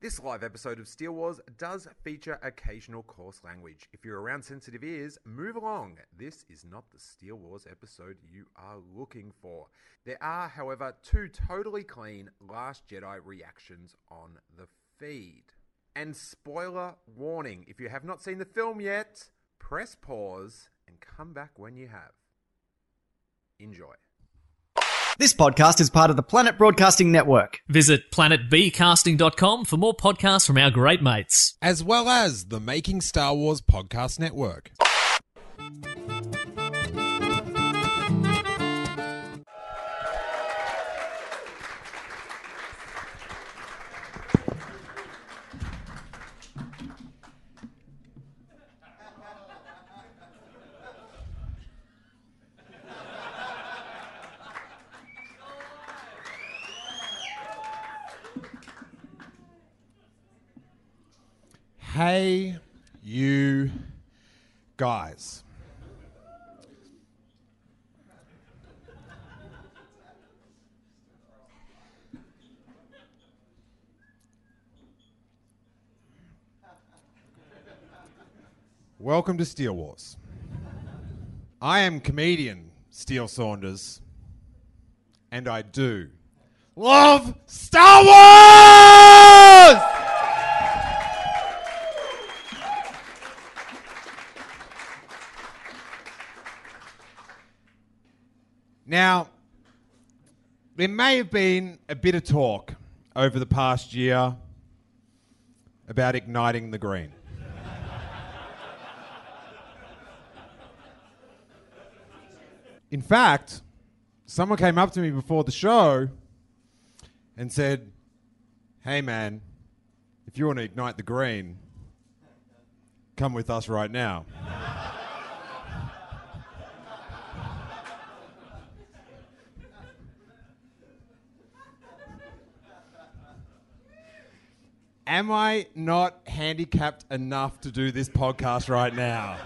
This live episode of Steele Wars does feature occasional coarse language. If you're around sensitive ears, move along. This is not the Steele Wars episode you are looking for. There are, however, two totally clean Last Jedi reactions on the feed. And spoiler warning if you have not seen the film yet, press pause and come back when you have. Enjoy. This podcast is part of the Planet Broadcasting Network. Visit planetbcasting.com for more podcasts from our great mates. as well as the Making Star Wars Podcast Network. Welcome to Steele Wars. I am comedian Steele Saunders, and I do love Star Wars! Now, there may have been a bit of talk over the past year about igniting the green. In fact, someone came up to me before the show and said, Hey man, if you want to ignite the green, come with us right now. Am I not handicapped enough to do this podcast right now?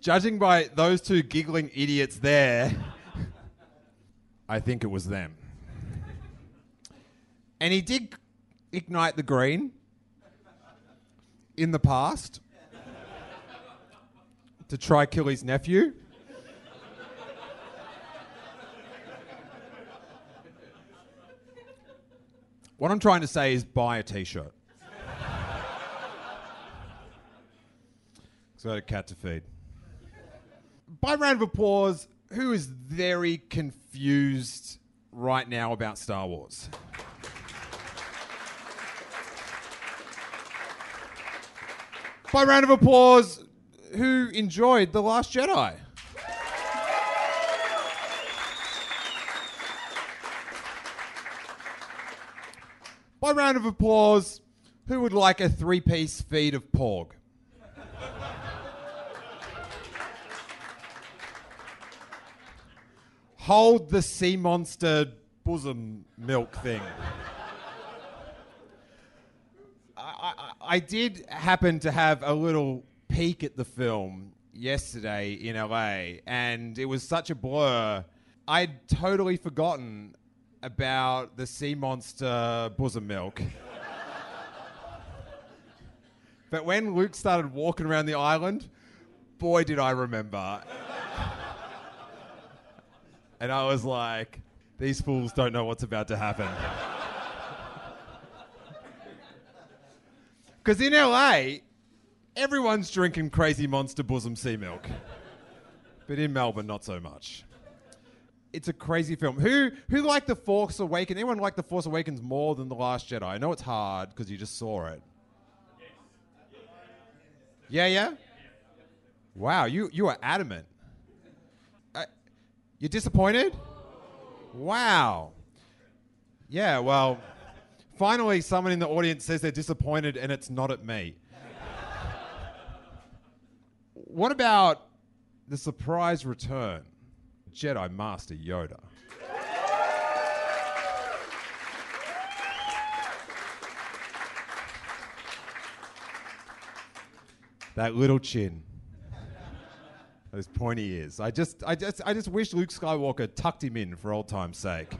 Judging by those two giggling idiots there, I think it was them. And he did ignite the green in the past to try kill his nephew. What I'm trying to say is buy a t-shirt. So I got a cat to feed. By round of applause, who is very confused right now about Star Wars? By round of applause, who enjoyed The Last Jedi? By round of applause, who would like a three piece feed of porg? Hold the sea monster bosom milk thing. I, I, I did happen to have a little peek at the film yesterday in LA, and it was such a blur. I'd totally forgotten about the sea monster bosom milk. but when Luke started walking around the island, boy, did I remember. And I was like, these fools don't know what's about to happen. Because in LA, everyone's drinking crazy monster bosom sea milk. But in Melbourne, not so much. It's a crazy film. Who who liked The Force Awakens? Anyone like The Force Awakens more than The Last Jedi? I know it's hard because you just saw it. Yeah, yeah? Wow, you, you are adamant. You're disappointed? Wow. Yeah, well, finally, someone in the audience says they're disappointed and it's not at me. what about the surprise return? Jedi Master Yoda. That little chin. Those pointy ears. I just, I just, I just wish Luke Skywalker tucked him in for old time's sake.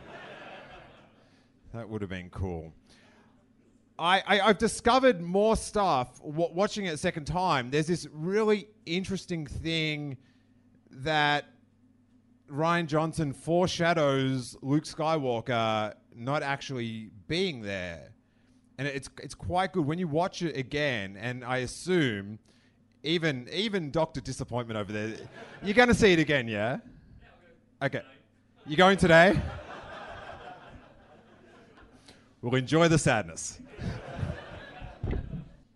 that would have been cool. I, have discovered more stuff w- watching it a second time. There's this really interesting thing that Rian Johnson foreshadows Luke Skywalker not actually being there. And it's, it's quite good when you watch it again, and I assume even even Doctor Disappointment over there. You're going to see it again, yeah? Okay. You going today? we'll enjoy the sadness.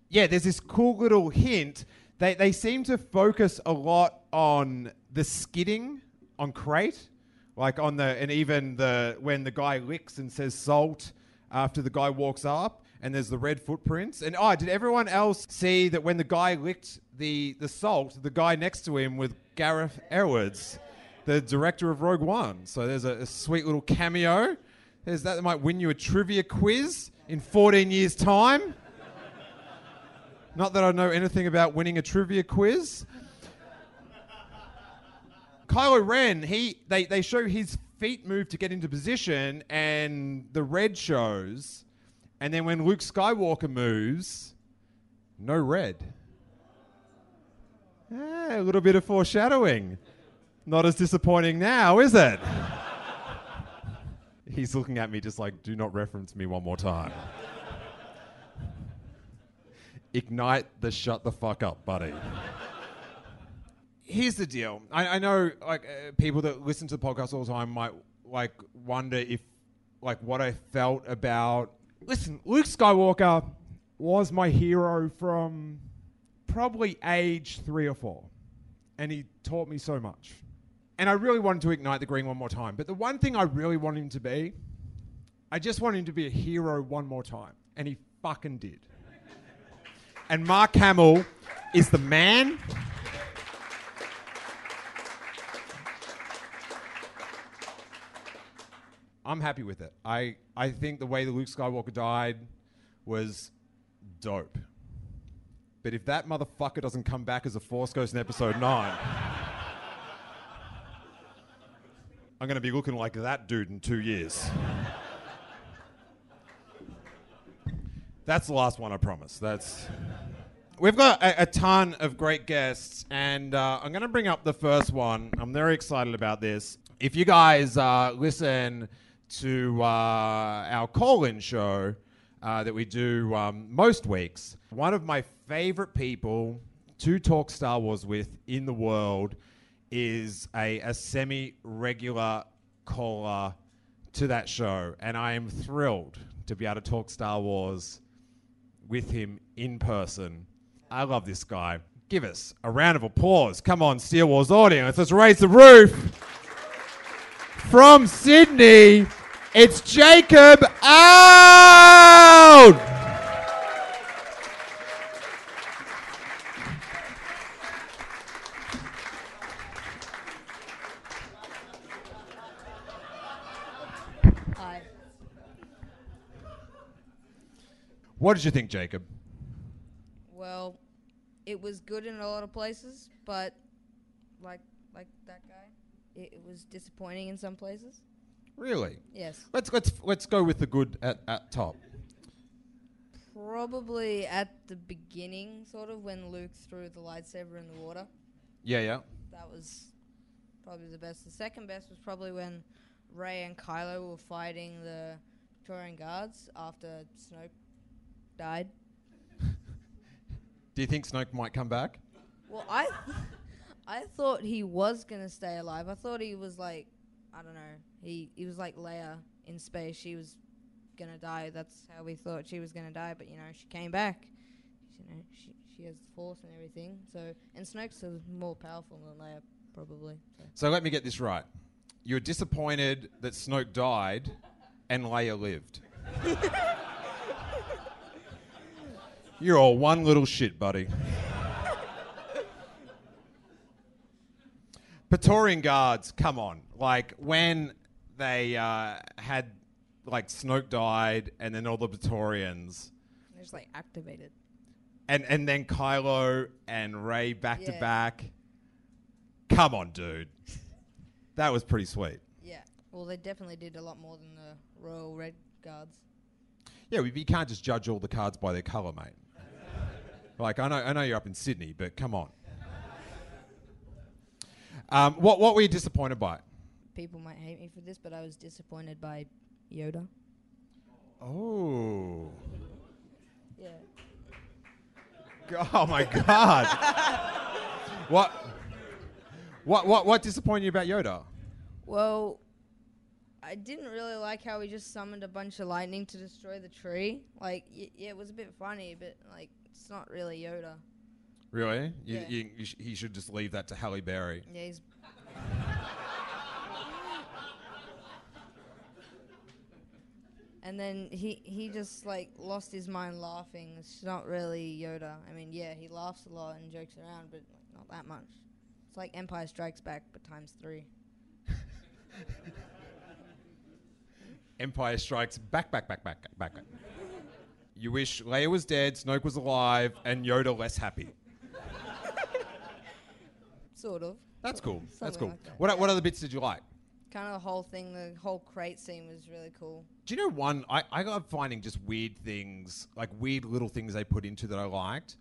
yeah, there's this cool little hint. They they seem to focus a lot on the skidding on Crait, like on the and even the when the guy licks and says salt after the guy walks up and there's the red footprints. And oh, did everyone else see that when the guy licked the, the salt, the guy next to him with Gareth Edwards, the director of Rogue One? So there's a, a sweet little cameo. There's that that might win you a trivia quiz in 14 years' time. Not that I know anything about winning a trivia quiz. Kylo Ren, he they, they show his feet move to get into position, and the red shows and then when Luke Skywalker moves, no red. Yeah, a little bit of foreshadowing. Not as disappointing now, is it? He's looking at me just like, do not reference me one more time. Ignite the shut the fuck up, buddy. Here's the deal. I, I know, like, uh, people that listen to the podcast all the time might like wonder if, like, what I felt about listen, Luke Skywalker was my hero from probably age three or four, and he taught me so much. And I really wanted to ignite the green one more time. But the one thing I really want him to be, I just want him to be a hero one more time. And he fucking did. and Mark Hamill is the man. I'm happy with it. I, I think the way that Luke Skywalker died was dope. But if that motherfucker doesn't come back as a Force Ghost in episode 9, I'm going to be looking like that dude in two years. That's the last one, I promise. That's. We've got a, a ton of great guests, and uh, I'm going to bring up the first one. I'm very excited about this. If you guys uh, listen to uh, our call in show uh, that we do um, most weeks. One of my favorite people to talk Star Wars with in the world is a, a semi regular caller to that show. And I am thrilled to be able to talk Star Wars with him in person. I love this guy. Give us a round of applause. Come on, Steele Wars audience. Let's raise the roof. From Sydney, it's Jacob out. Hi. What did you think, Jacob? Well, it was good in a lot of places, but like like that guy, it, it was disappointing in some places. Really? Yes. Let's let's let's go with the good at, at top. Probably at the beginning, sort of when Luke threw the lightsaber in the water. Yeah, yeah. That was probably the best. The second best was probably when Rey and Kylo were fighting the Victorian guards after Snoke died. Do you think Snoke might come back? Well, I I thought he was gonna stay alive. I thought he was like I don't know. He he was like Leia in space. She was gonna die. That's how we thought she was gonna die. But you know, she came back. You know, she she has the Force and everything. So and Snoke's is more powerful than Leia, probably. So. So let me get this right. you're disappointed that Snoke died and Leia lived. you're all one little shit, buddy. Praetorian guards, come on. Like when they uh, had like Snoke died and then all the Praetorians They're just like activated. and and then Kylo and Rey back to Yeah. back. Come on, dude. That was pretty sweet. Yeah. Well, they definitely did a lot more than the Royal Red Guards. Yeah, we, you can't just judge all the cards by their color, mate. like I know, I know you're up in Sydney, but come on. Um, what what were you disappointed by? People might hate me for this, but I was disappointed by Yoda. Oh, Yeah. oh my God! what what what what disappointed you about Yoda? Well, I didn't really like how he just summoned a bunch of lightning to destroy the tree. Like, y- yeah, it was a bit funny, but like, it's not really Yoda. Really? You, Yeah. you, you sh- he should just leave that to Halle Berry. Yeah, he's. and then he he just like lost his mind laughing. It's not really Yoda. I mean, yeah, he laughs a lot and jokes around, but like, not that much. It's like Empire Strikes Back, but times three. Empire Strikes back, back, back, back, back. back. You wish Leia was dead, Snoke was alive, and Yoda less happy. Sort of. That's cool. That's cool. like that. What what other bits did you like? Kind of the whole thing, the whole Crait scene was really cool. Do you know one? I, I got finding just weird things, like weird little things they put into that I liked.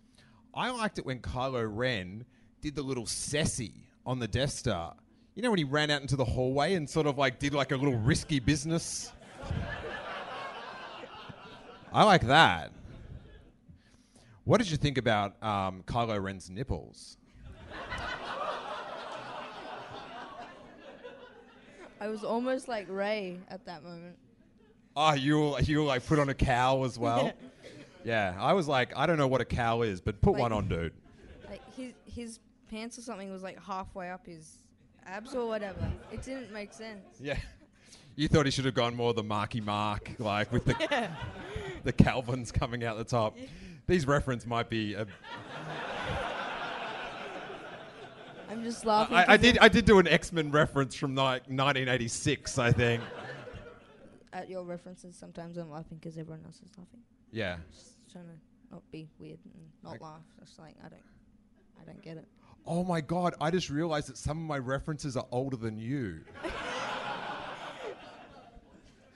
I liked it when Kylo Ren did the little sassy on the Death Star. You know when he ran out into the hallway and sort of like did like a little risky business? I like that. What did you think about um, Kylo Ren's nipples? I was almost like Rey at that moment. Oh, you were, you like put on a cow as well? yeah, I was like, I don't know what a cow is, but put Like- one on, dude. Like his his pants or something was like halfway up his abs or whatever. It didn't make sense. Yeah. You thought he should have gone more the Marky Mark, like with the the Calvins coming out the top. These reference might be. A, I'm just laughing. I, I did I did do an X Men reference from like 1986, I think. at your references. Sometimes I'm laughing because everyone else is laughing. Yeah. Just trying to not be weird and not laugh. Just like I don't, I don't get it. Oh my God! I just realized that some of my references are older than you.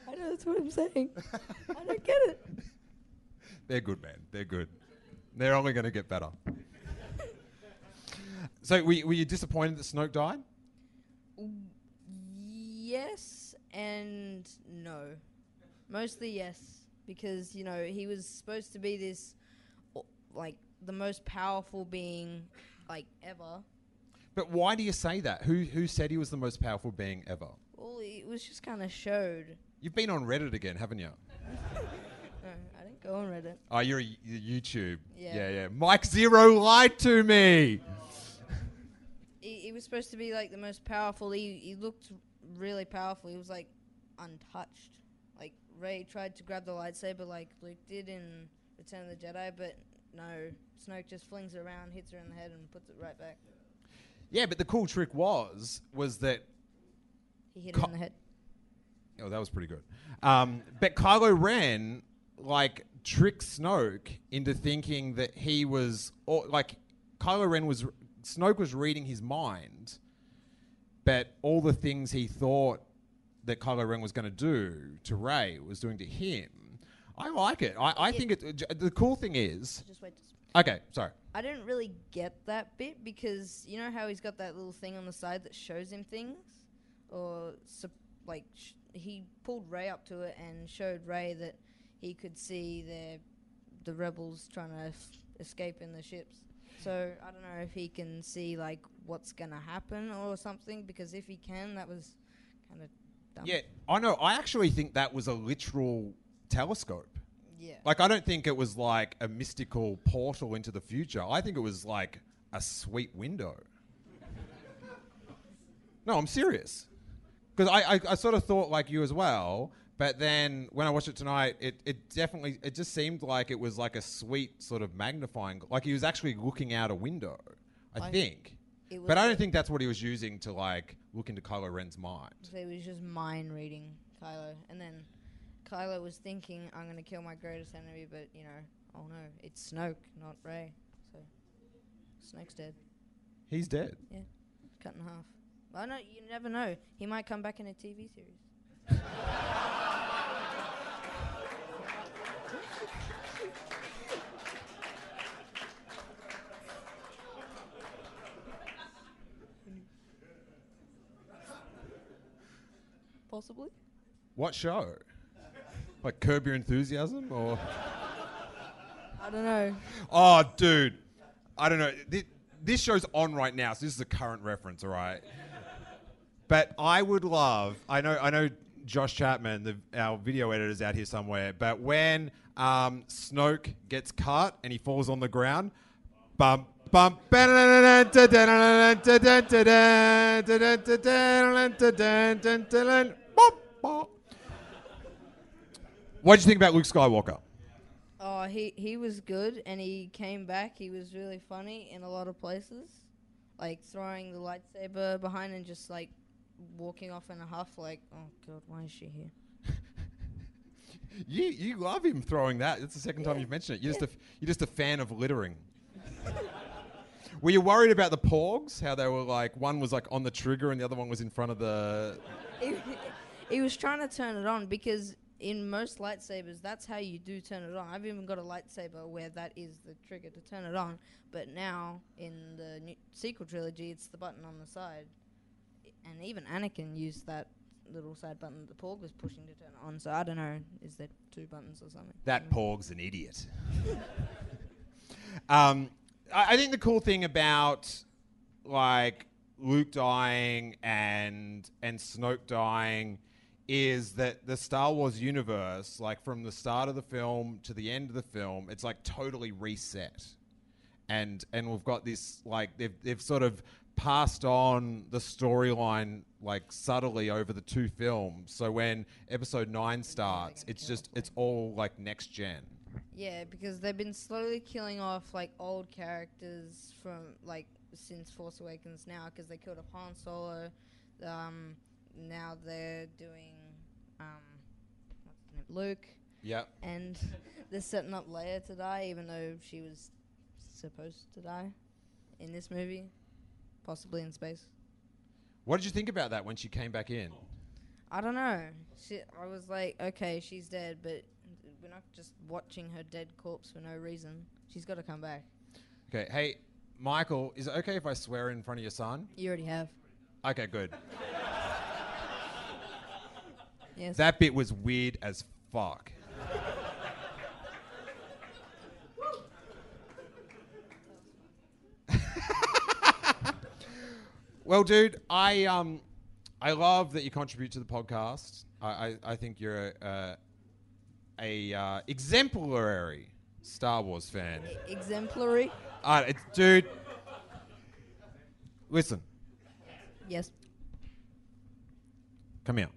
I know that's what I'm saying. I don't get it. They're good, man. They're good. They're only going to get better. So, were, were you disappointed that Snoke died? Yes and no. Mostly yes, because you know he was supposed to be this, like the most powerful being, like ever. But why do you say that? Who who said he was the most powerful being ever? Well, it was just kind of showed. You've been on Reddit again, haven't you? No, I didn't go on Reddit. Oh, you're a YouTube. Yeah. yeah, yeah. Mike Zeroh lied to me. He, he was supposed to be like the most powerful. He he looked really powerful. He was like untouched. Like Rey tried to grab the lightsaber like Luke did in Return of the Jedi, but no. Snoke just flings it around, hits her in the head, and puts it right back. Yeah, but the cool trick was was that He hit her in the head. Oh, that was pretty good. Um, but Kylo Ren, like, tricked Snoke into thinking that he was, or, like, Kylo Ren was, Snoke was reading his mind, but all the things he thought that Kylo Ren was going to do to Rey was doing to him. I like it. I, I think it. j- The cool thing is, Just wait. Okay, sorry. I didn't really get that bit because you know how he's got that little thing on the side that shows him things, or sup- like sh- he pulled Rey up to it and showed Rey that he could see the the rebels trying to f- escape in the ships. So I don't know if he can see like what's gonna happen or something because if he can, that was kind of dumb. Yeah, I know. I actually think that was a literal telescope. Yeah. Like, I don't think it was like a mystical portal into the future. I think it was like a sweet window. No, I'm serious. because I, I I sort of thought like you as well. But then when I watched it tonight, it, it definitely it just seemed like it was like a sweet sort of magnifying, like he was actually looking out a window. I, I- think, It was but I don't think that's what he was using to like look into Kylo Ren's mind. So it was just mind reading Kylo, and then Kylo was thinking, "I'm gonna kill my greatest enemy," but you know, oh no, it's Snoke, not Rey. So Snoke's dead. He's dead. Yeah, cut in half. I know you never know. He might come back in a TV series. Possibly. What show? Like Curb Your Enthusiasm or? I don't know. Oh, dude. I don't know. This, this show's on right now, so this is a current reference, all right? But I would love, I know, I know Josh Chapman, the, our video editor, is out here somewhere, but when um, Snoke gets cut and he falls on the ground, bump, bump, what did you think about Luke Skywalker? Oh, he he was good, and he came back. He was really funny in a lot of places, like throwing the lightsaber behind and just like walking off in a huff. Like, oh god, why is she here? You you love him throwing that. It's the second time you've mentioned it. You're just a you're just a fan of littering. were you worried about the porgs? How they were like one was like on the trigger and the other one was in front of the. He, was trying to turn it on because in most lightsabers, that's how you do turn it on. I've even got a lightsaber where that is the trigger to turn it on. But now in the new sequel trilogy, it's the button on the side, I- and even Anakin used that little side button that the Porg was pushing to turn it on. So I don't know, is there two buttons or something? That porg's an idiot. um, I, I think the cool thing about like Luke dying and and Snoke dying is that the Star Wars universe, like from the start of the film to the end of the film, it's like totally reset. And and we've got this like they've they've sort of passed on the storyline like subtly over the two films. So when episode 9 starts, it's just it's all like next gen. Yeah, because they've been slowly killing off like old characters from like since Force Awakens now, because they killed off Han Solo. Um, now they're doing um, what's his name? Luke, Yep. and they're setting up Leia to die, even though she was supposed to die in this movie, possibly in space. What did you think about that when she came back in? I don't know. She, I was like, okay, she's dead, but we're not just watching her dead corpse for no reason. She's got to come back. Okay, hey, Michael, is it okay if I swear in front of your son? You already have. Okay, good. Yes. That bit was weird as fuck. well, dude, I um, I love that you contribute to the podcast. I I, I think you're a a, a uh, exemplary Star Wars fan. exemplary. Uh, it's, dude, listen, Yes. come here.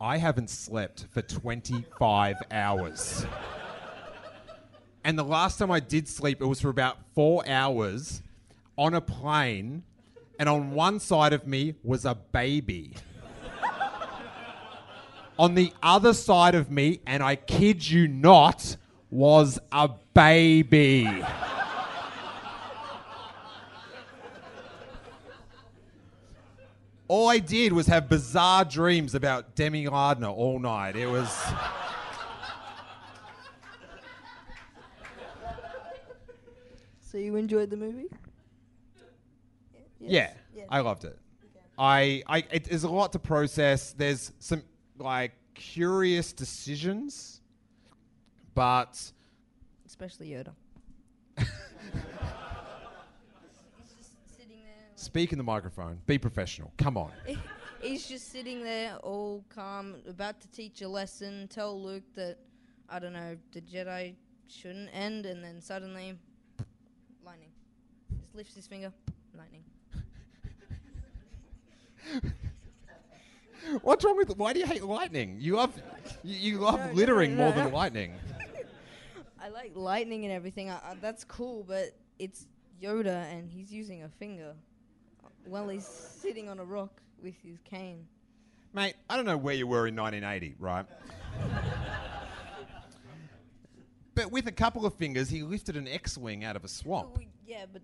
I haven't slept for 25 hours. And the last time I did sleep, it was for about four hours on a plane, and on one side of me was a baby. on the other side of me, and I kid you not, was a baby. All I did was have bizarre dreams about Demi Lardner all night. It was. So you enjoyed the movie? Yeah, Yes. I loved it. I, I, it, there's a lot to process. There's some like curious decisions, but Especially Yoda. He's just sitting there. Speak in the microphone. Be professional. Come on. He's just sitting there, all calm, about to teach a lesson. Tell Luke that I don't know the Jedi shouldn't end, and then suddenly, lightning. Just lifts his finger, lightning. What's wrong with? Why do you hate lightning? You love, you, you love No, no, littering no, more no. than lightning. I like lightning and everything. I, I, that's cool, but it's Yoda and he's using a finger while he's sitting on a rock with his cane. Mate, I don't know where you were in 1980, right? but with a couple of fingers, he lifted an X-wing out of a swamp. Yeah, but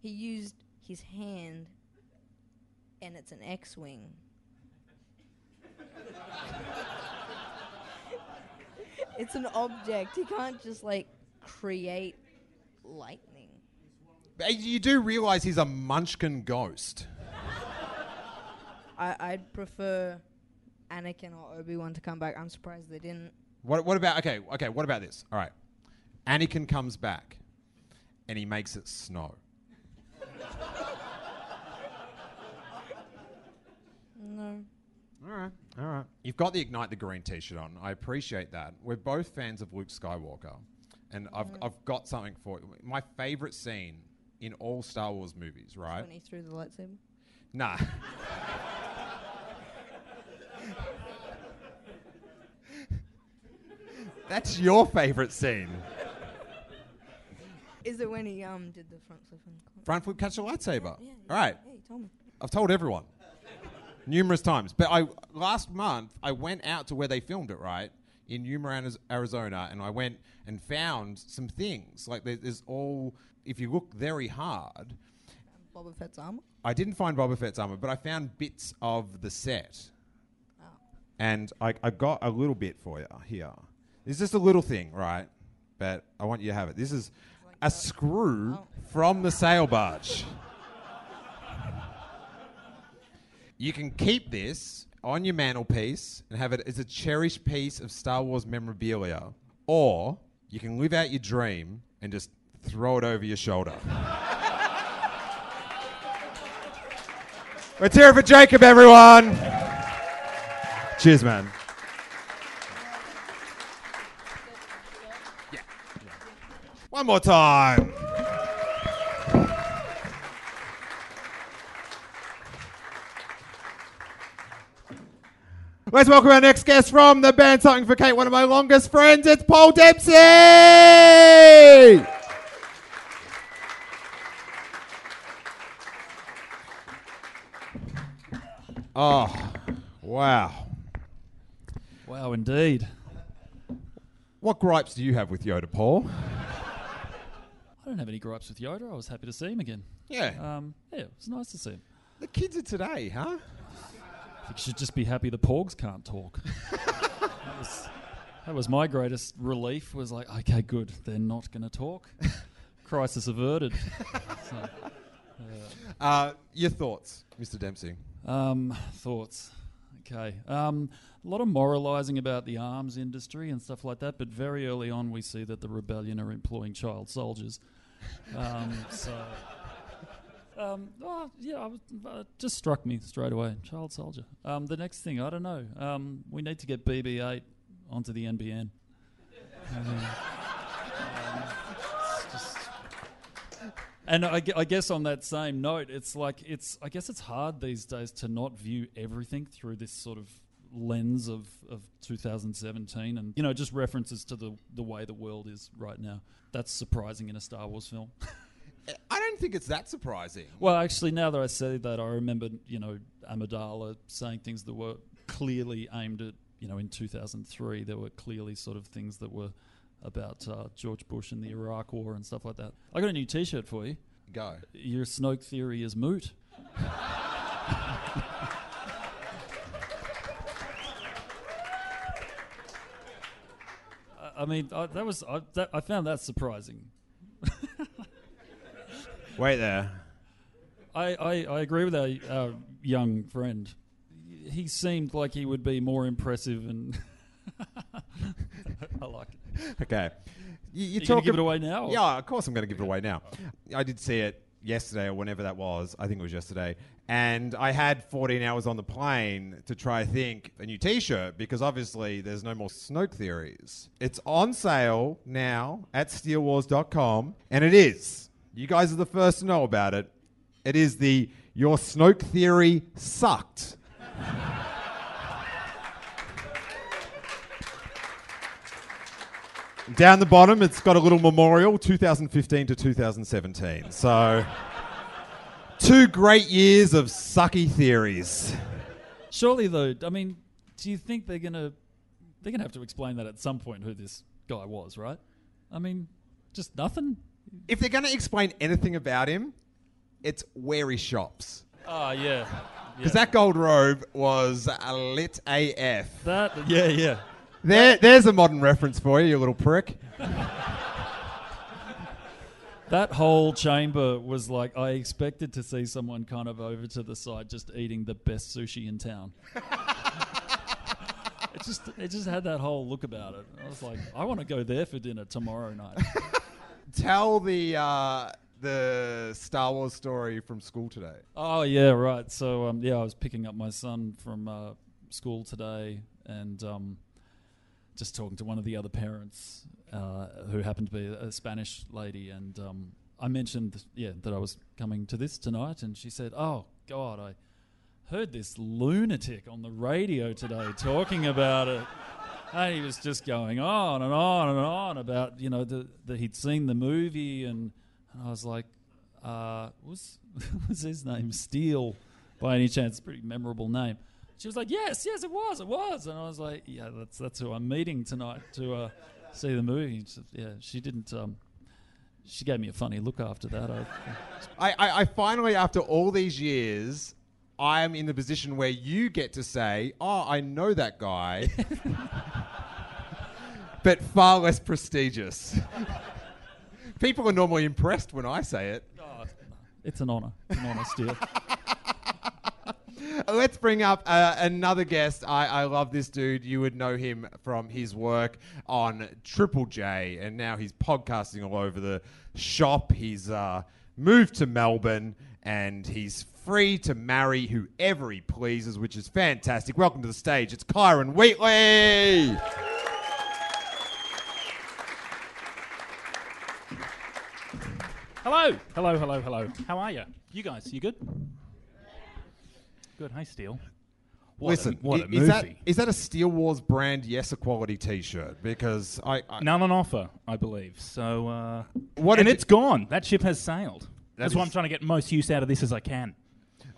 he used his hand, and it's an X-wing. it's an object. He can't just like create lightning. You do realize he's a Munchkin ghost. I, I'd prefer Anakin or Obi Wan to come back. I'm surprised they didn't. What, what about okay? Okay, what about this? All right, Anakin comes back, and he makes it snow. No. All right, all right. You've got the ignite the green T-shirt on. I appreciate that. We're both fans of Luke Skywalker, and I've I've got something for you. My favorite scene in all Star Wars movies, right? When he threw the lightsaber. Nah. That's your favorite scene. Is it when he um did the front flip and Front flip catch a lightsaber. Yeah, All right. Yeah, you told me. I've told everyone numerous times. But I last month I went out to where they filmed it, right in Yuma, Arizona, and I went and found some things. Like there's all. If you look very hard, Boba Fett's armor. I didn't find Boba Fett's armor, but I found bits of the set. Oh. And I, I got a little bit for you here. It's just a little thing, right? But I want you to have it. This is a screw Oh. from the sail barge. You can keep this on your mantelpiece and have it as a cherished piece of Star Wars memorabilia, or you can live out your dream and just throw it over your shoulder. Let's hear it for Jacob, everyone. Cheers, man. Yeah. One more time. Let's welcome our next guest from the band Something for Kate, one of my longest friends. It's Paul Dempsey. Oh, wow. Wow, indeed. What gripes do you have with Yoda, Paul? I don't have any gripes with Yoda. I was happy to see him again. Yeah. Um, yeah, it was nice to see him. The kids are today, huh? I think you should just be happy the Porgs can't talk. that, was, that was my greatest relief. Was like, okay, good. They're not going to talk. Crisis averted. So, Uh, your thoughts, Mr. Dempsey? Um, thoughts. Okay. Um, a lot of moralising about the arms industry and stuff like that, but very early on we see that the rebellion are employing child soldiers. Um, so, um, oh, yeah, I was, uh, just struck me straight away. Child soldier. Um, the next thing, I don't know. Um, we need to get BB-8 onto the NBN. and I, I guess on that same note, it's like it's. I guess it's hard these days to not view everything through this sort of lens of, of 2017, and you know, just references to the the way the world is right now. That's surprising in a Star Wars film. I don't think it's that surprising. well, actually, now that I say that, I remember you know Amidala saying things that were clearly aimed at you know in 2003. There were clearly sort of things that were about uh, George Bush and the Iraq War and stuff like that. I got a new T-shirt for you. Go. Your Snoke theory is moot. I- I mean, I, that was I, that, I found that surprising. Wait there. I, I, I agree with our, our young friend. He seemed like he would be more impressive, and I like it. Okay. You, you talk give ab- it away now? Yeah, of course I'm going to give it away now. I did see it yesterday or whenever that was. I think it was yesterday. And I had 14 hours on the plane to try to think a new T-shirt because obviously there's no more Snoke theories. It's on sale now at SteeleWars.com, and it is. You guys are the first to know about it. It is the Your Snoke theory sucked. Down the bottom, it's got a little memorial 2015 to 2017. So, two great years of sucky theories. Surely, though, I mean, do you think they're gonna they're gonna have to explain that at some point who this guy was, right? I mean, just nothing. If they're going to explain anything about him, it's where he shops. Oh yeah, Because that gold robe was a lit AF. that yeah yeah. There, there's a modern reference for you, you little prick. That whole chamber was like I expected to see someone kind of over to the side just eating the best sushi in town. it just it just had that whole look about it. I was like, I want to go there for dinner tomorrow night. Tell the uh, the Star Wars story from school today. oh yeah, right. So um, yeah, I was picking up my son from uh, school today, and um, just talking to one of the other parents uh, who happened to be a Spanish lady, and um, I mentioned yeah that I was coming to this tonight, and she said, "Oh God, I heard this lunatic on the radio today talking about it." And he was just going on and on and on about you know that he'd seen the movie, and, and I was like, uh, "Was was his name Steele by any chance? Pretty memorable name." She was like, "Yes, yes, it was, it was," and I was like, "Yeah, that's that's who I'm meeting tonight to uh, see the movie." She yeah, she didn't. Um, she gave me a funny look after that. I, I, I, finally, after all these years, I am in the position where you get to say, "Oh, I know that guy," but far less prestigious. People are normally impressed when I say it. it's an honor, it's an honor, Steele. Let's bring up uh, another guest. I, I love this dude. You would know him from his work on Triple J, and now he's podcasting all over the shop. He's uh, moved to Melbourne, and he's free to marry whoever he pleases, which is fantastic. Welcome to the stage. It's Kyran Wheatley. Hello, hello, hello, hello. How are you? You guys, you good? Good. Hey, Steele. What Listen, a, what a is movie. that is that a Steele Wars brand Yes Equality T-shirt? Because I, I None on offer, I believe. So, uh, What and it's gone. That ship has sailed. That's That why I'm trying to get most use out of this as I can.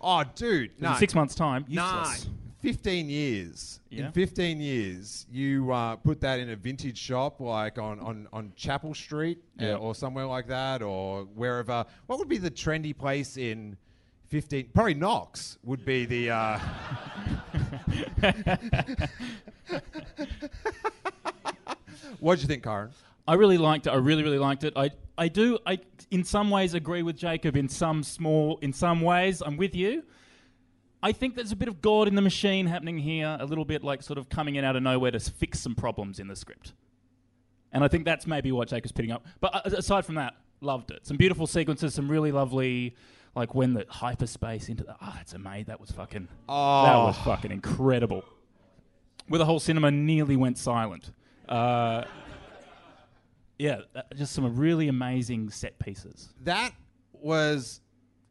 oh, dude, no, In six months' time, Nah, useless. 15 years. Yeah. In 15 years, you uh, put that in a vintage shop like on, on, on Chapel Street uh, Yeah. or somewhere like that or wherever. What would be the trendy place in 15? Probably Knox would be the. Uh, what did you think, Karen? I really liked it. I really, really liked it. I, I do. I, in some ways, agree with Jacob. In some small, in some ways, I'm with you. I think there's a bit of God in the machine happening here. A little bit like sort of coming in out of nowhere to fix some problems in the script. And I think that's maybe what Jacob's picking up. But uh, aside from that, loved it. Some beautiful sequences. Some really lovely, like when the hyperspace into the. Oh, that's amazing. That was fucking. Oh. That was Oh. fucking incredible. Where the whole cinema nearly went silent. Uh, yeah, uh, just some really amazing set pieces. That was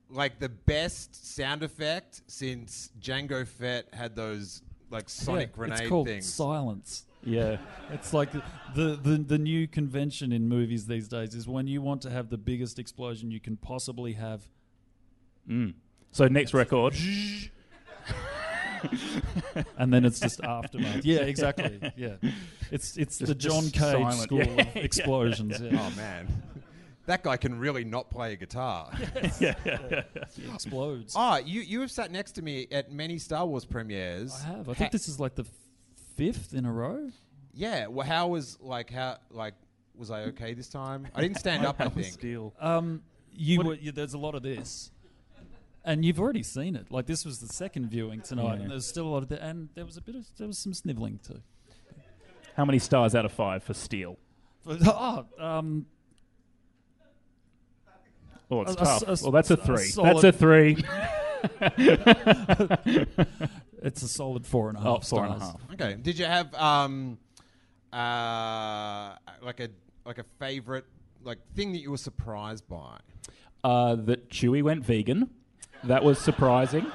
like the best sound effect since Jango Fett had those like sonic Yeah, grenade it's called things. silence. Yeah. It's like the, the the new convention in movies these days is when you want to have the biggest explosion you can possibly have. Mm. So next record. and then it's just aftermath. Yeah, exactly. Yeah, it's it's the John just Cage silent. school Yeah, of explosions. Yeah, oh man, that guy can really not play a guitar. yeah. He explodes. Ah, you you have sat next to me at many Star Wars premieres. I have. I Ha- think this is like the fifth in a row. Yeah. Well, how was like how like was I okay this time? I didn't stand up. I think. Steele. Um, you What- were. You, there's a lot of this, and you've already seen it. Like this was the second viewing tonight, Yeah. and there's still a lot of. The, and there was a bit of. There was some sniveling too. How many stars out of five for Steele? Oh, um, Oh, it's A- a tough. s- a s- well, that's a a three. solid- That's a three. it's a solid four and a half. Oh, four and a stars. half. Okay. Did you have um uh like a like a favorite like thing that you were surprised by? Uh, that Chewie went vegan. That was surprising.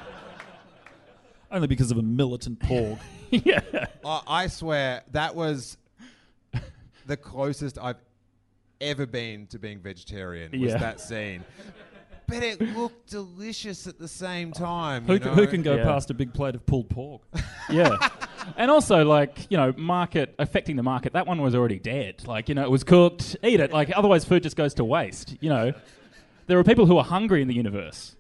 Only because of a militant porg. yeah. I I swear that was the closest I've ever been to being vegetarian. Was Yeah. that scene? But it looked delicious at the same time. Who, you know? who can go Yeah. past a big plate of pulled pork? Yeah. and also, like, you know, market, affecting the market, that one was already dead. Like, you know, it was cooked, eat it. Like, otherwise, food just goes to waste. You know, there are people who are hungry in the universe.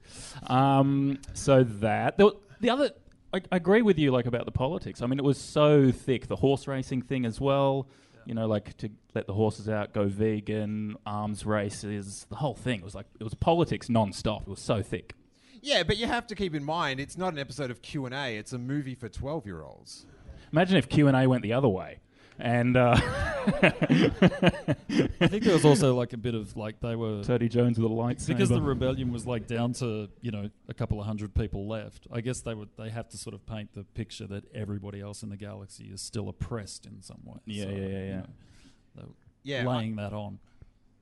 Um, so that. The, the other, I, I agree with you, like, about the politics. I mean, it was so thick. The horse racing thing as well. You know, like to let the horses out, go vegan, arms races, the whole thing. It was like, it was politics non stop. It was so thick. Yeah, but you have to keep in mind it's not an episode of Q and A. It's a movie for twelve-year-olds. Imagine if Q&A went the other way. And uh, I think there was also like a bit of like they were Teddy Jones with a lightsaber. because the rebellion was like down to you know a couple of hundred people left. I guess they would they have to sort of paint the picture that everybody else in the galaxy is still oppressed in some way. Yeah, So, yeah, yeah, you know, Yeah, laying that on.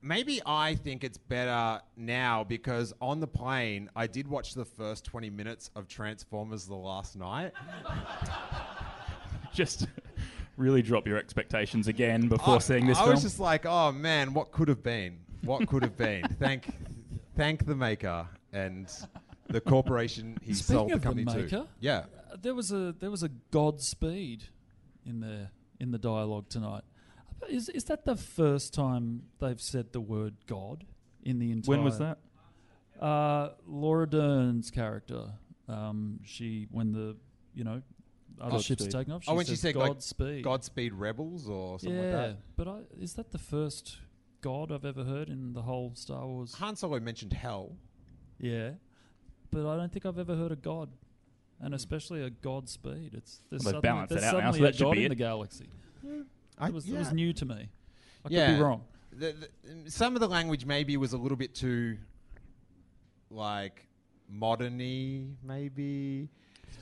Maybe I think it's better now because on the plane I did watch the first twenty minutes of Transformers the last night. just really drop your expectations again before I, seeing this I film. was just like, oh man, what could have been? What could have been? thank, thank the maker and the corporation he Speaking sold the of the company to. maker, Yeah. Uh, there was a there was a Godspeed in there in the dialogue tonight. Is is that the first time they've said the word God in the entire? when was that? Uh, Laura Dern's character. Um, she when the you know other oh, ships Godspeed. taken off. Oh, she oh, when she says said like Godspeed. Godspeed Rebels or something yeah, like that. Yeah, but I, is that the first God I've ever heard in the whole Star Wars? Han Solo mentioned hell. Yeah, but I don't think I've ever heard a God, and hmm. especially a Godspeed. It's there's Well, they've suddenly, balanced there's it out now, so that a God be in it. the galaxy. I, It was, it was new to me. I could be wrong. The, the, some of the language maybe was a little bit too, like, moderny, maybe.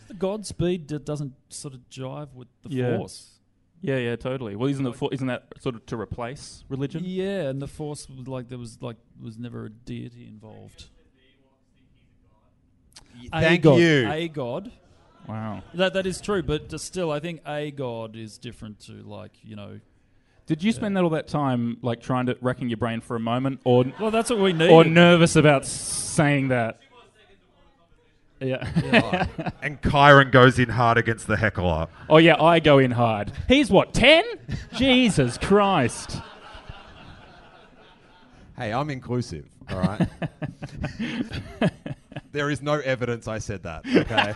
The Godspeed d- doesn't sort of jive with the Yeah. Force. Yeah, yeah, totally. Well, isn't, the, fo- isn't that sort of to replace religion? Yeah, and the Force was like there was like was never a deity involved. A Thank god, you. A god. Wow. That that is true, but just still, I think a god is different to like you know. Did you spend that all that time like trying to racking your brain for a moment, or Well, that's what we need. or nervous about s- saying that? Yeah. And Kyran goes in hard against the heckler. oh yeah, I go in hard. He's what ten? Jesus Christ. Hey, I'm inclusive, all right? there is no evidence I said that, okay?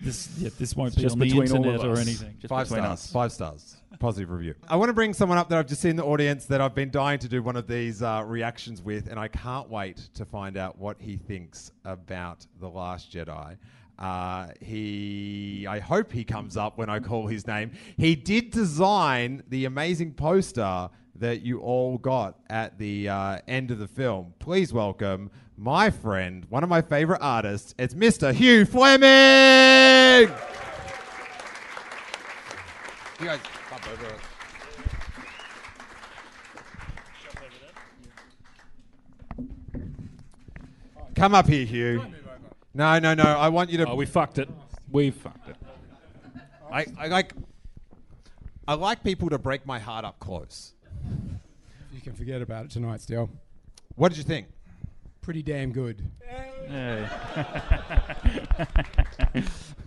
this yeah, this won't It's be just on the between all internet of or us. anything. Just five between stars. us. Five stars. Positive review. I want to bring someone up that I've just seen in the audience that I've been dying to do one of these uh, reactions with, and I can't wait to find out what he thinks about The Last Jedi. Uh, he, I hope he comes up when I call his name. He did design the amazing poster that you all got at the uh, end of the film. Please welcome my friend, one of my favorite artists. It's Mr. Hugh Fleming. You guys bump over it. Come up here, Hugh. No, no, no. I want you to. Oh, we fucked it. We fucked it. I, I like. I like people to break my heart up close. You can forget about it tonight, still. What did you think? Pretty damn good. Hey.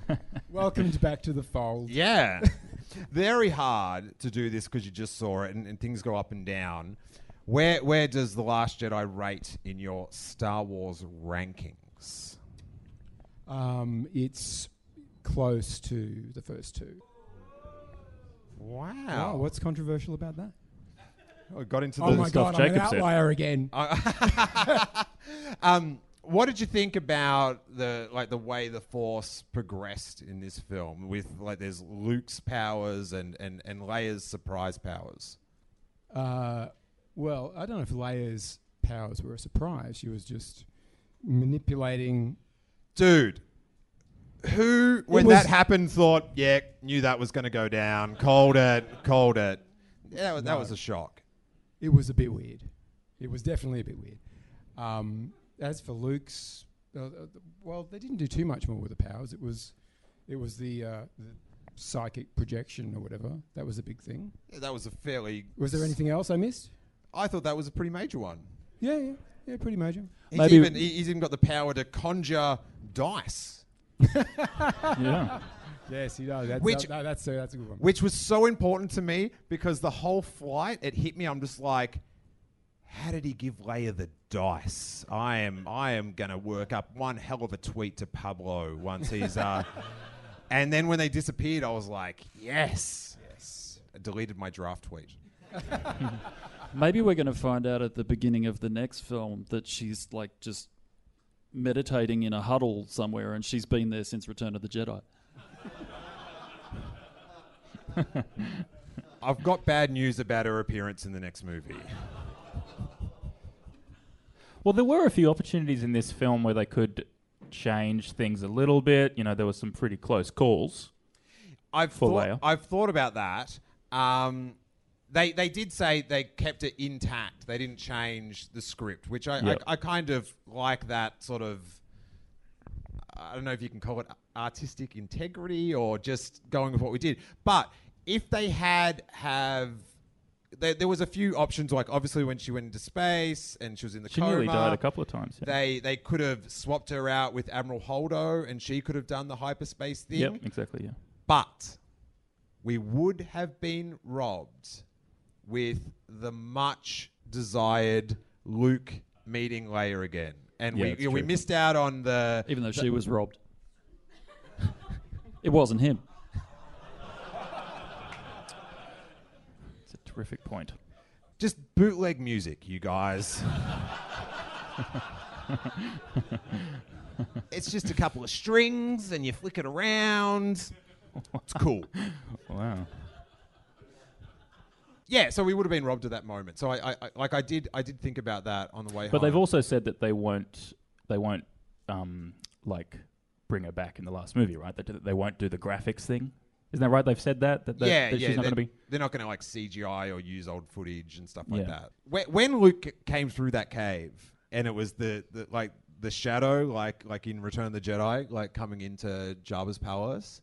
Welcomed back to the fold. Yeah. Very hard to do this because you just saw it and, and things go up and down. Where where does The Last Jedi rate in your Star Wars rankings? Um, it's close to the first two. Wow. Oh, what's controversial about that? Oh, got into Oh the my stuff god, I'm an Jacob said. outlier again. um, what did you think about the like the way the Force progressed in this film? With like, there's Luke's powers and and and Leia's surprise powers. Uh, well, I don't know if Leia's powers were a surprise. She was just manipulating. Dude, who when that happened thought, yeah, knew that was going to go down. Called it, called it. Yeah, that was, that was a shock. It was a bit weird. It was definitely a bit weird. Um, as for Luke's uh, uh, well, they didn't do too much more with the powers. It was, it was the, uh, the psychic projection or whatever. That was a big thing. Yeah, that was a fairly. Was there anything else I missed? I thought that was a pretty major one. Yeah, yeah, yeah, pretty major. He's Maybe- even he- he's even got the power to conjure dice, yeah. Yes, he does. That's, Which- no, that's, uh, that's a good one. which was so important to me because the whole flight it hit me. I'm just like, how did he give Leia the dice? I am I am gonna work up one hell of a tweet to Pablo once he's uh. and then when they disappeared, I was like, yes, yes. I deleted my draft tweet. Maybe we're going to find out at the beginning of the next film that she's like just meditating in a huddle somewhere and she's been there since Return of the Jedi. I've got bad news about her appearance in the next movie. Well, there were a few opportunities in this film where they could change things a little bit. You know, there were some pretty close calls. I've For thought, Leia. I've thought about that. Um, they they did say they kept it intact. They didn't change the script, which I, Yep. I I kind of like that sort of. I don't know if you can call it artistic integrity or just going with what we did. But if they had have. There, there was a few options, like obviously when she went into space and she was in the She coma. nearly died a couple of times. Yeah. They they could have swapped her out with Admiral Holdo, and she could have done the hyperspace thing. Yep, exactly. Yeah. But we would have been robbed with the much desired Luke meeting Leia again. And Yeah, we it's you know, we true. missed out on the Even though she was robbed. it wasn't him. It's a terrific point. just bootleg music, you guys. it's just a couple of strings and you flick it around. It's cool. Wow. Yeah, so we would have been robbed of that moment. So I, I, I like I did I did think about that on the way But home. they've also said that they won't they won't um, like bring her back in the last movie, right? That they won't do the graphics thing. Isn't that right? They've said that that, that, yeah, that yeah, she's not going to be. they're not going to like CGI or use old footage and stuff like Yeah. that. When, when Luke came through that cave and it was the, the like the shadow, like like in Return of the Jedi, like coming into Jabba's palace.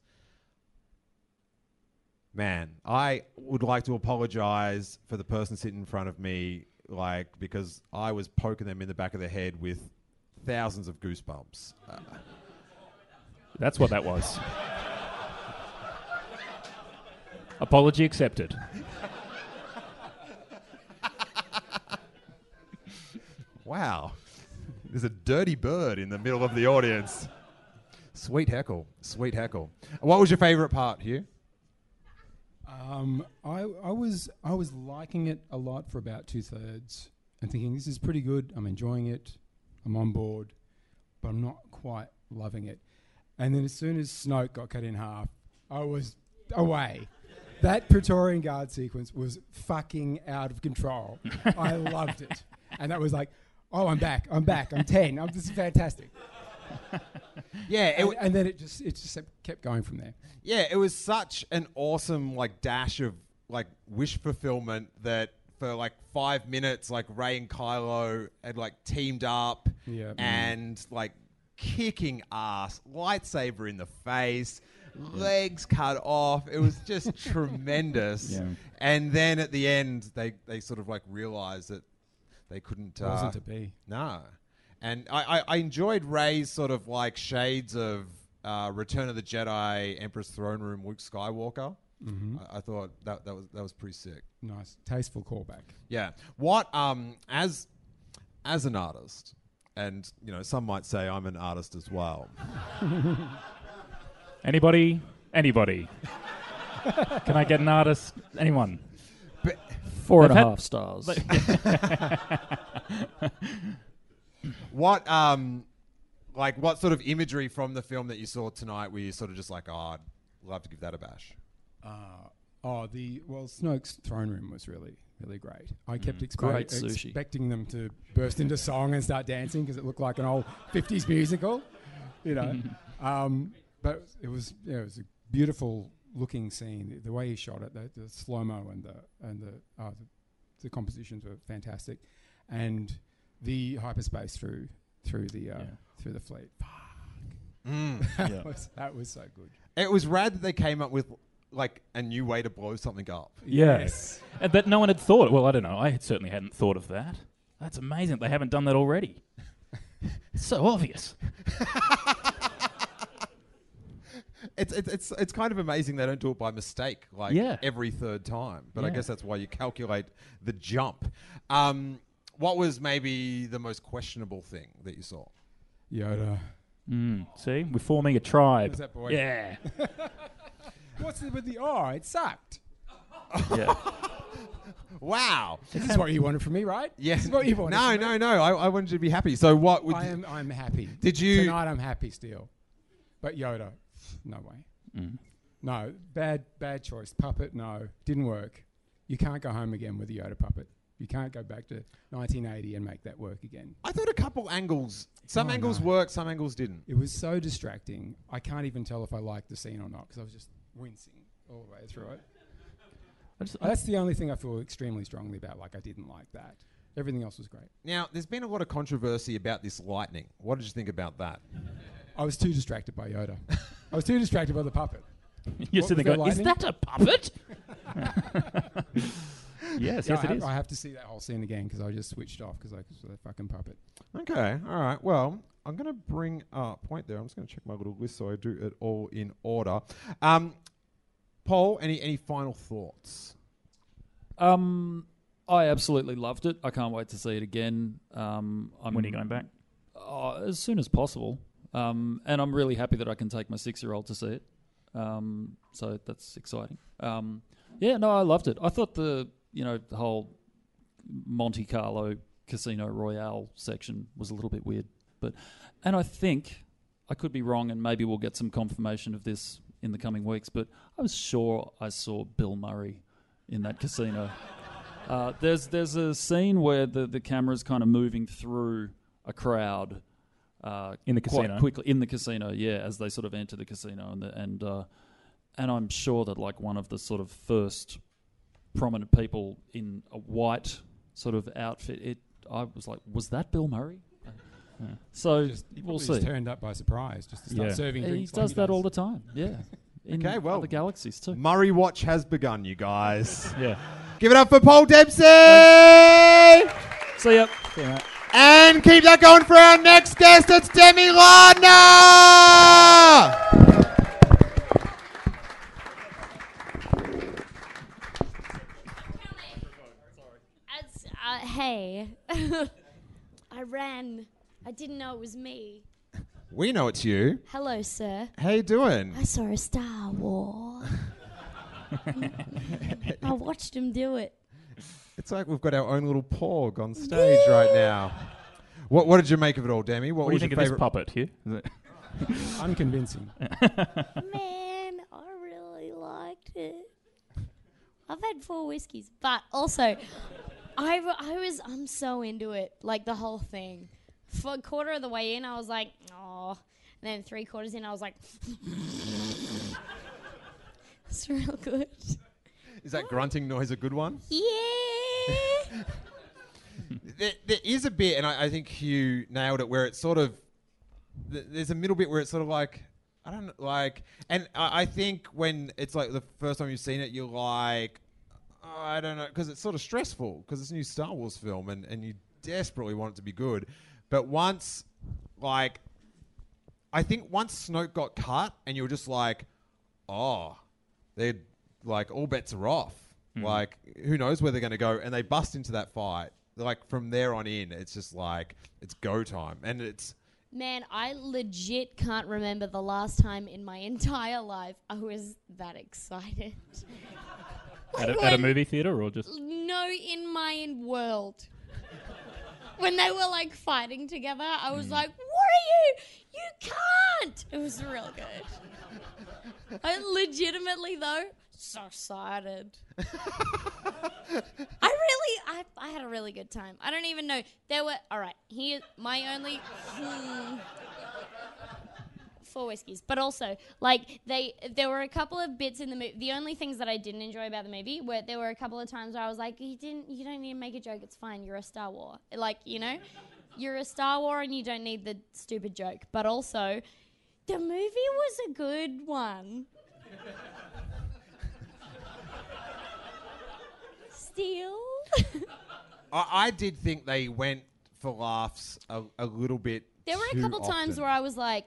Man, I would like to apologize for the person sitting in front of me, like because I was poking them in the back of the head with thousands of goosebumps. Uh, That's what that was. Apology accepted. Wow. There's a dirty bird in the middle of the audience. Sweet heckle. Sweet heckle. What was your favorite part, Hugh? Um, I, I was I was liking it a lot for about two thirds and thinking this is pretty good. I'm enjoying it. I'm on board, but I'm not quite loving it. And then as soon as Snoke got cut in half, I was away. That Praetorian Guard sequence was fucking out of control. I loved it, and that was like, oh, I'm back. I'm back. I'm ten. I'm, this is fantastic. Yeah, And, w- and then it just it just kept going from there. yeah, it was such an awesome like dash of like wish fulfillment that for like five minutes, like Rey and Kylo had like teamed up Yeah. and like kicking ass, lightsaber in the face, legs cut off. It was just tremendous. Yeah. And then at the end, they they sort of like realized that they couldn't. It wasn't uh, to be. No. And I, I, I enjoyed Rey's sort of like shades of uh, Return of the Jedi, Emperor's Throne Room, Luke Skywalker. I, I thought that, that was that was pretty sick. Nice, tasteful callback. Yeah. What um as as an artist, and you know, some might say I'm an artist as well. Anybody? Anybody? Can I get an artist? Anyone? Four and a They've half had- stars. What um like what sort of imagery from the film that you saw tonight were you sort of just like, oh, I'd love to give that a bash? Uh, oh, the well, Snoke's throne room was really, really great. I kept expe- Great sushi. expecting them to burst into song and start dancing because it looked like an old '50s musical, you know. um, but it was, yeah, it was a beautiful looking scene. The, the way he shot it, the, the slow mo and the and the, uh, the the compositions were fantastic, and the hyperspace through through the uh, Yeah. through the fleet. Mm. that, Yeah. was, that was so good. It was rad that they came up with like a new way to blow something up. Yes. And that no one had thought. Well, I don't know. I had certainly hadn't thought of that. That's amazing. They haven't done that already. it's so obvious. It's, it's it's it's kind of amazing they don't do it by mistake like Yeah. every third time. But I Yeah. guess that's why you calculate the jump. Um, what was maybe the most questionable thing that you saw? Yoda. Mm, see, we're forming a tribe. Who's that boy? Yeah. What's it with the R? It sucked. yeah. Wow. This is what you wanted from me, right? Yes. This is what you wanted. No, from no, me. no. I, I wanted you to be happy. So what would I am. I'm happy. Did you- tonight? I'm happy still. But Yoda, no way. Mm. No, bad, bad choice. Puppet, no, didn't work. You can't go home again with a Yoda puppet. You can't go back to 1980 and make that work again. I thought a couple angles. Some Oh, angles no. worked, some angles didn't. It was so distracting. I can't even tell if I liked the scene or not because I was just wincing all the way through it. I just- That's the only thing I feel extremely strongly about. Like I didn't like that. Everything else was great. Now, there's been a lot of controversy about this lightning. What did you think about that? I was too distracted by Yoda. I was too distracted by the puppet. You're What, sitting was there there going, is that a puppet? yes, Yeah, yes, I, it have, is. I have to see that whole scene again because I just switched off because I was a fucking puppet. Okay, all right. Well, I'm going to bring up, point there, I'm just going to check my little list so I do it all in order. Um, Paul, any, any final thoughts? Um, I absolutely loved it. I can't wait to see it again. Um, I'm When are you going back? Uh, as soon as possible. Um, and I'm really happy that I can take my six-year-old to see it. Um, so that's exciting. Um, yeah, no, I loved it. I thought the you know the whole Monte Carlo Casino Royale section was a little bit weird, but and I think I could be wrong, and maybe we'll get some confirmation of this in the coming weeks. But I was sure I saw Bill Murray in that casino. Uh, there's there's a scene where the the camera's kind of moving through a crowd uh, In the quite casino? quickly in the casino, yeah, as they sort of enter the casino, and the, and uh, and I'm sure that like one of the sort of first prominent people in a white sort of outfit, it I was like, was that Bill Murray? So Just, he we'll see. turned up by surprise just to start Yeah. serving he does like that all the time, yeah. In Okay, well- the galaxies too. Murray Watch has begun, you guys. Yeah. Give it up for Paul Dempsey! See ya. See you, mate. And keep that going for our next guest. It's Demi Lardner! As, uh, hey, I ran. I didn't know it was me. We know it's you. Hello, sir. How you doing? I saw a Star War. I watched him do it. It's like we've got our own little porg on stage right now. What, what did you make of it all, Demi? What, What do you was think your of this favorite? puppet here? Is it- Unconvincing. Man, I really liked it. I've had four whiskeys, but also, I, w- I was I'm so into it, like the whole thing. For a quarter of the way in, I was like, oh. And then three quarters in, I was like, it's real good. Is that grunting noise a good one? Yeah. there, there is a bit, and I, I think Hugh nailed it, where it's sort of th- there's a middle bit where it's sort of like I don't like, and I, I think when it's like the first time you've seen it, you're like, oh, I don't know, because it's sort of stressful because it's a new Star Wars film, and and you desperately want it to be good, but once like. I think once Snoke got cut, and you were just like, "Oh, they're like all bets are off. Mm-hmm. Like who knows where they're going to go?" And they bust into that fight. Like from there on in, it's just like it's go time, and it's Man, I legit can't remember the last time in my entire life I was that excited. at, a, at a movie theater or just? No, in my world. when they were like fighting together, I was mm. like, "What are you? You can't!" It was real good. I legitimately though so excited. I really, I, I had a really good time. I don't even know there were. All right, here my only. Hmm, four whiskeys, but also like they, there were a couple of bits in the movie. The only things that I didn't enjoy about the movie were there were a couple of times where I was like, "You didn't, you don't need to make a joke. It's fine. You're a Star War." Like you know, you're a Star War and you don't need the stupid joke. But also, the movie was a good one. Still, I, I did think they went for laughs a, a little bit. there were a too couple times often. where I was like,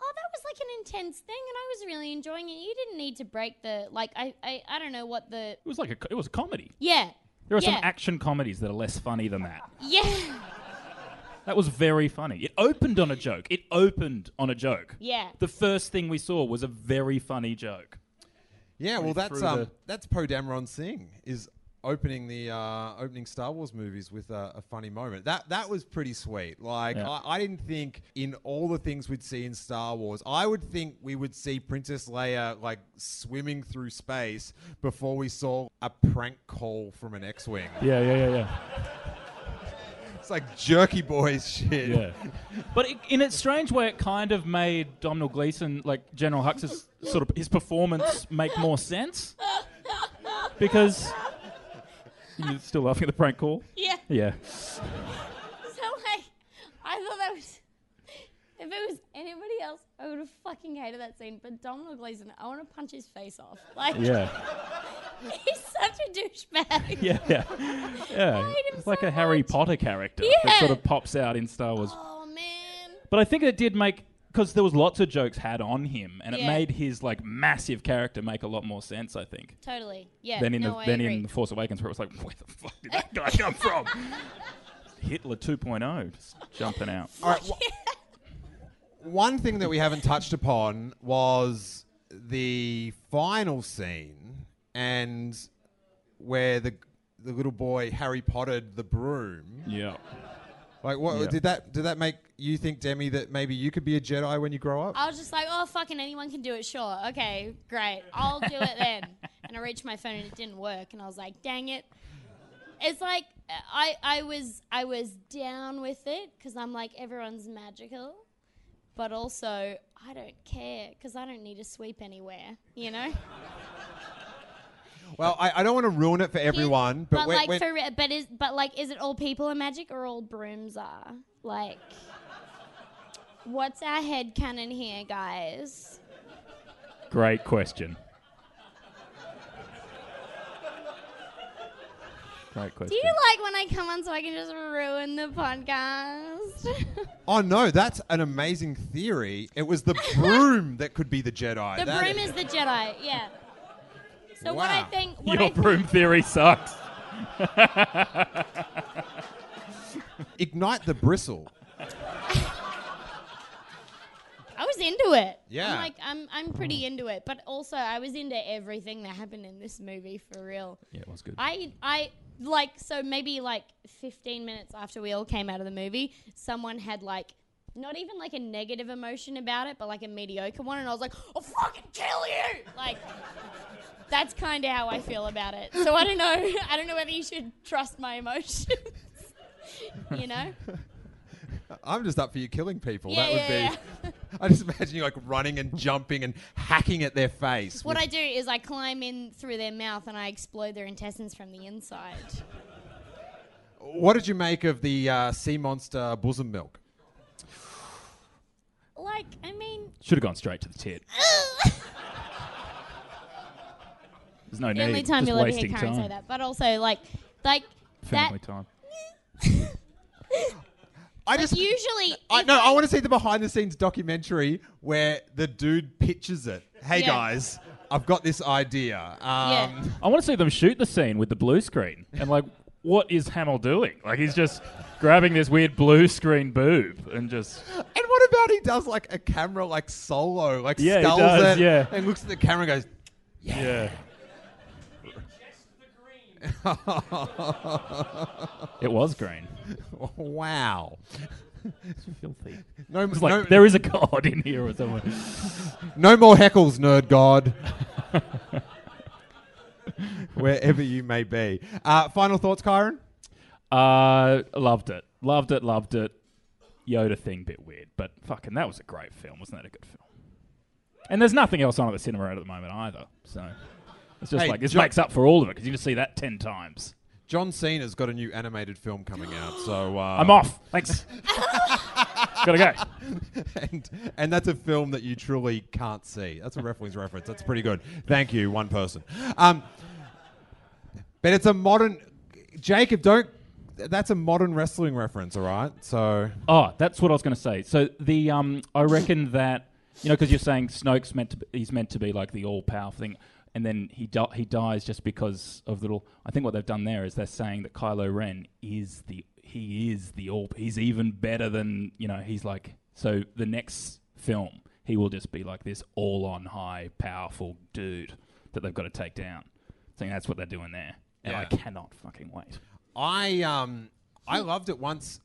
"Oh, that was like an intense thing," and I was really enjoying it. You didn't need to break the like. I I, I don't know what the It was like a, co- it was a comedy. yeah. There are yeah. some action comedies that are less funny than that. Yeah. That was very funny. It opened on a joke. It opened on a joke. Yeah. The first thing we saw was a very funny joke. Yeah, well, that's through um, the- that's Poe Dameron Singh is opening the uh, opening Star Wars movies with a, a funny moment. That that was pretty sweet. Like Yeah. I, I didn't think in all the things we'd see in Star Wars, I would think we would see Princess Leia like swimming through space before we saw a prank call from an X-wing. Yeah, yeah, yeah, yeah. It's like jerky boys shit. Yeah. But it, in its strange way, it kind of made Domhnall Gleeson, like General Hux's sort of his performance, make more sense. Because you're still laughing at the prank call. Yeah. Yeah. So like, I thought that was. If it was anybody else, I would have fucking hated that scene. But Domhnall Gleeson, I want to punch his face off. Like, Yeah. he's such a douchebag. Yeah, yeah, yeah. I hate him It's like so a Harry. Potter character that sort of pops out in Star Wars. Oh man. But I think it did make because there was lots of jokes had on him, and it Yeah. made his like massive character make a lot more sense. I think. Totally. Yeah. than in no, the, I than agree. in the Force Awakens, where it was like, where the fuck did that guy come from? Hitler 2.0, just jumping out. All right. wh- one thing that we haven't touched upon was the final scene and where the the little boy Harry Pottered the broom. Yeah. Like what Yeah. did that did that make you think Demi that maybe you could be a Jedi when you grow up? I was just like, oh, fucking anyone can do it. Sure. Okay, great. I'll do it then. and I reached my phone and it didn't work. And I was like, dang it. It's like I, I was I was down with it because I'm like everyone's magical, but also I don't care because I don't need to sweep anywhere. You know. Well, I, I don't want to ruin it for everyone, but, but when, like when- for re- but is but like is it all people are magic or all brooms are like? What's our head canon here, guys? Great question. Great Do you like when I come on so I can just ruin the podcast? oh no, that's an amazing theory. It was the broom that could be the Jedi. the That broom is the Jedi, yeah. So what I Wow. think, what Your I think, broom theory sucks. ignite the bristle. I was into it. Yeah. I'm like I'm I'm pretty into it, but also I was into everything that happened in this movie for real. Yeah, it was good. I I like so maybe like 15 minutes after we all came out of the movie, someone had like not even like a negative emotion about it, but like a mediocre one, and I was like, "I'll fucking kill you!" Like that's kind of how I feel about it. So I don't know. I don't know whether you should trust my emotions. you know? I'm just up for you killing people. Yeah, that would yeah, be. I just imagine you like running and jumping and hacking at their face. What I do is I climb in through their mouth and I explode their intestines from the inside. what did you make of the uh, sea monster bosom milk? Like, I mean, Should have gone straight to the tit. There's no the need. only time Just you'll ever hear wasting Karen time. say that. But also, like, like that. Family time. I Like just usually, I, if no, I want to see the behind the scenes documentary where the dude pitches it. Hey Yeah. guys, I've got this idea. Um, Yeah. I want to see them shoot the scene with the blue screen and like, what is Hamill doing? Like he's just grabbing this weird blue screen boob and just And what about he does like a camera like solo, like Yeah, he sculls does, it, yeah. and looks at the camera and goes, yeah. yeah. It was green. "Wow." It's Filthy. No, It's no, like there is a god in here or something. no more heckles, nerd god. Wherever you may be. Uh, final thoughts, Kyran? Uh, loved it. Loved it. Loved it. Yoda thing bit weird, but fucking that was a great film. Wasn't that a good film? And there's nothing else on at the cinema at the moment either. So it's just Hey, like this makes up for all of it because you just see that ten times. John Cena's got a new animated film coming out, so uh, I'm off. Thanks. Gotta go. and, and that's a film that you truly can't see. That's a wrestling's reference. That's pretty good. Thank you, one person. Um, but it's a modern. Jacob, don't. That's a modern wrestling reference, all right? So Oh, that's what I was going to say. So the um, I reckon that you know because you're saying Snoke's meant to be, he's meant to be like the all powerful thing, and then he di- he dies just because of little. I think what they've done there is they're saying that Kylo Ren is the he is the all. He's even better than you know. He's like so the next film he will just be like this all on high powerful dude that they've got to take down. I think that's what they're doing there, and I cannot fucking wait. I um I loved it once.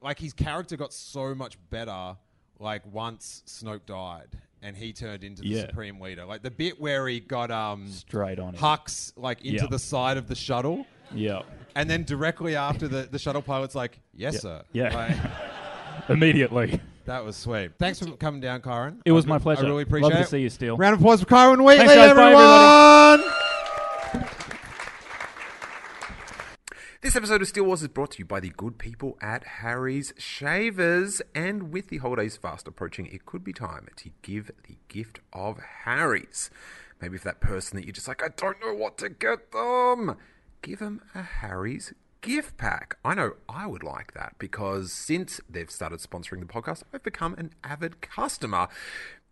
Like his character got so much better. Like once Snoke died and he turned into the Yeah. supreme leader. Like the bit where he got um Straight on. Hux like into Yeah. the side of the shuttle. Yeah. And then directly after the, the shuttle pilot's like, Yes, sir. Yeah. Like, Immediately. that was sweet. Thanks for coming down, Kyran. It was my re- pleasure. I really appreciate Love to it. see you, Steele. Round of applause for Kyran Wheatley, Thanks, guys. Bye, everyone. This episode of Steele Wars is brought to you by the good people at Harry's Shavers. And with the holidays fast approaching, it could be time to give the gift of Harry's. Maybe for that person that you're just like, I don't know what to get them. Give them a Harry's gift pack. I know I would like that because since they've started sponsoring the podcast, I've become an avid customer.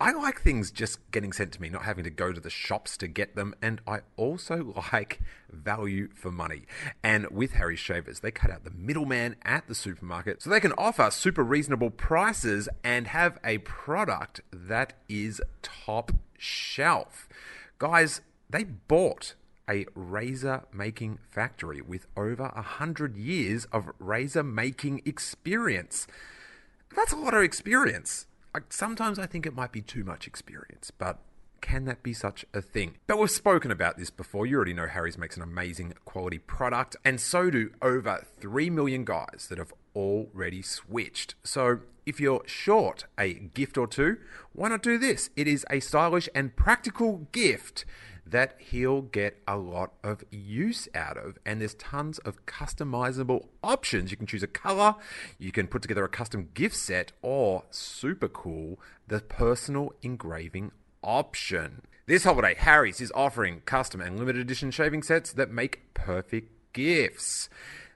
I like things just getting sent to me, not having to go to the shops to get them, and I also like value for money. And with Harry's Shavers, they cut out the middleman at the supermarket so they can offer super reasonable prices and have a product that is top shelf. Guys, they bought a razor making factory with over a hundred years of razor making experience. That's a lot of experience. Sometimes I think it might be too much experience, but can that be such a thing? But we've spoken about this before. You already know Harry's makes an amazing quality product, and so do over 3 million guys that have already switched. So if you're short a gift or two, why not do this? It is a stylish and practical gift that he'll get a lot of use out of. And there's tons of customizable options. You can choose a color, you can put together a custom gift set, or super cool, the personal engraving option. This holiday, Harry's is offering custom and limited edition shaving sets that make perfect gifts.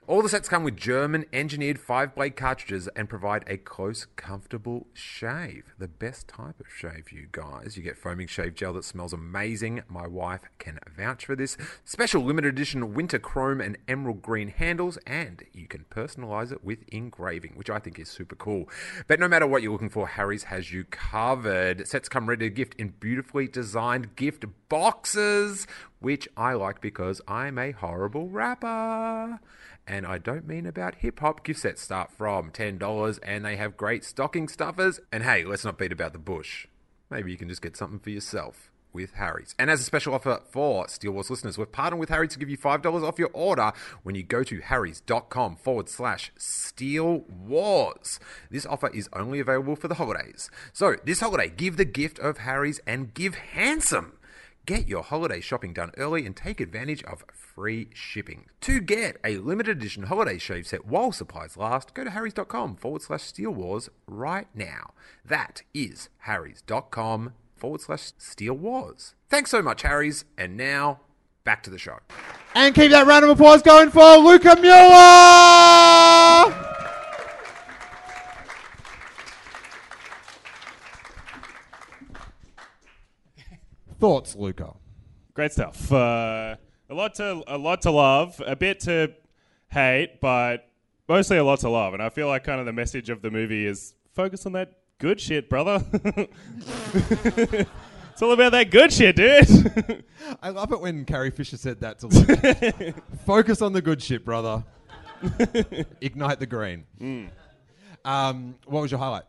All the sets come with German engineered five blade cartridges and provide a close, comfortable shave. The best type of shave, you guys. You get foaming shave gel that smells amazing. My wife can vouch for this. Special limited edition winter chrome and emerald green handles, and you can personalize it with engraving, which I think is super cool. But no matter what you're looking for, Harry's has you covered. Sets come ready to gift in beautifully designed gift boxes, which I like because I'm a horrible rapper. And I don't mean about hip hop. Gift sets start from $10 and they have great stocking stuffers. And hey, let's not beat about the bush. Maybe you can just get something for yourself with Harry's. And as a special offer for Steele Wars listeners, we've partnered with Harry to give you $5 off your order when you go to harrys.com forward slash Steele Wars. This offer is only available for the holidays. So this holiday, give the gift of Harry's and give handsome. Get your holiday shopping done early and take advantage of free shipping. To get a limited edition holiday shave set while supplies last, go to harrys.com forward slash steele wars right now. That is harrys.com forward slash steele wars. Thanks so much, Harry's. And now, back to the show. And keep that round of applause going for Luca Mueller! Thoughts, Luca? Great stuff. Uh, a lot to a lot to love, a bit to hate, but mostly a lot to love. And I feel like kind of the message of the movie is focus on that good shit, brother. it's all about that good shit, dude. I love it when Carrie Fisher said that to Luca. Focus on the good shit, brother. Ignite the green. Mm. Um, what was your highlight?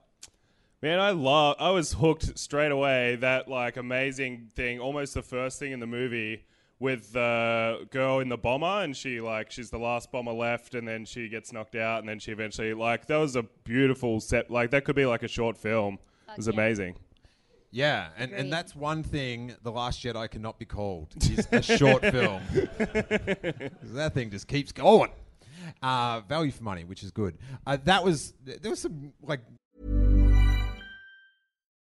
Man, I love. I was hooked straight away. That like amazing thing, almost the first thing in the movie with the girl in the bomber, and she like she's the last bomber left, and then she gets knocked out, and then she eventually like that was a beautiful set. Like that could be like a short film. It was amazing. Yeah, and, Agreed. and that's one thing The Last Jedi cannot be called is a short film. that thing just keeps going. Uh, value for money, which is good. Uh, that was there was some like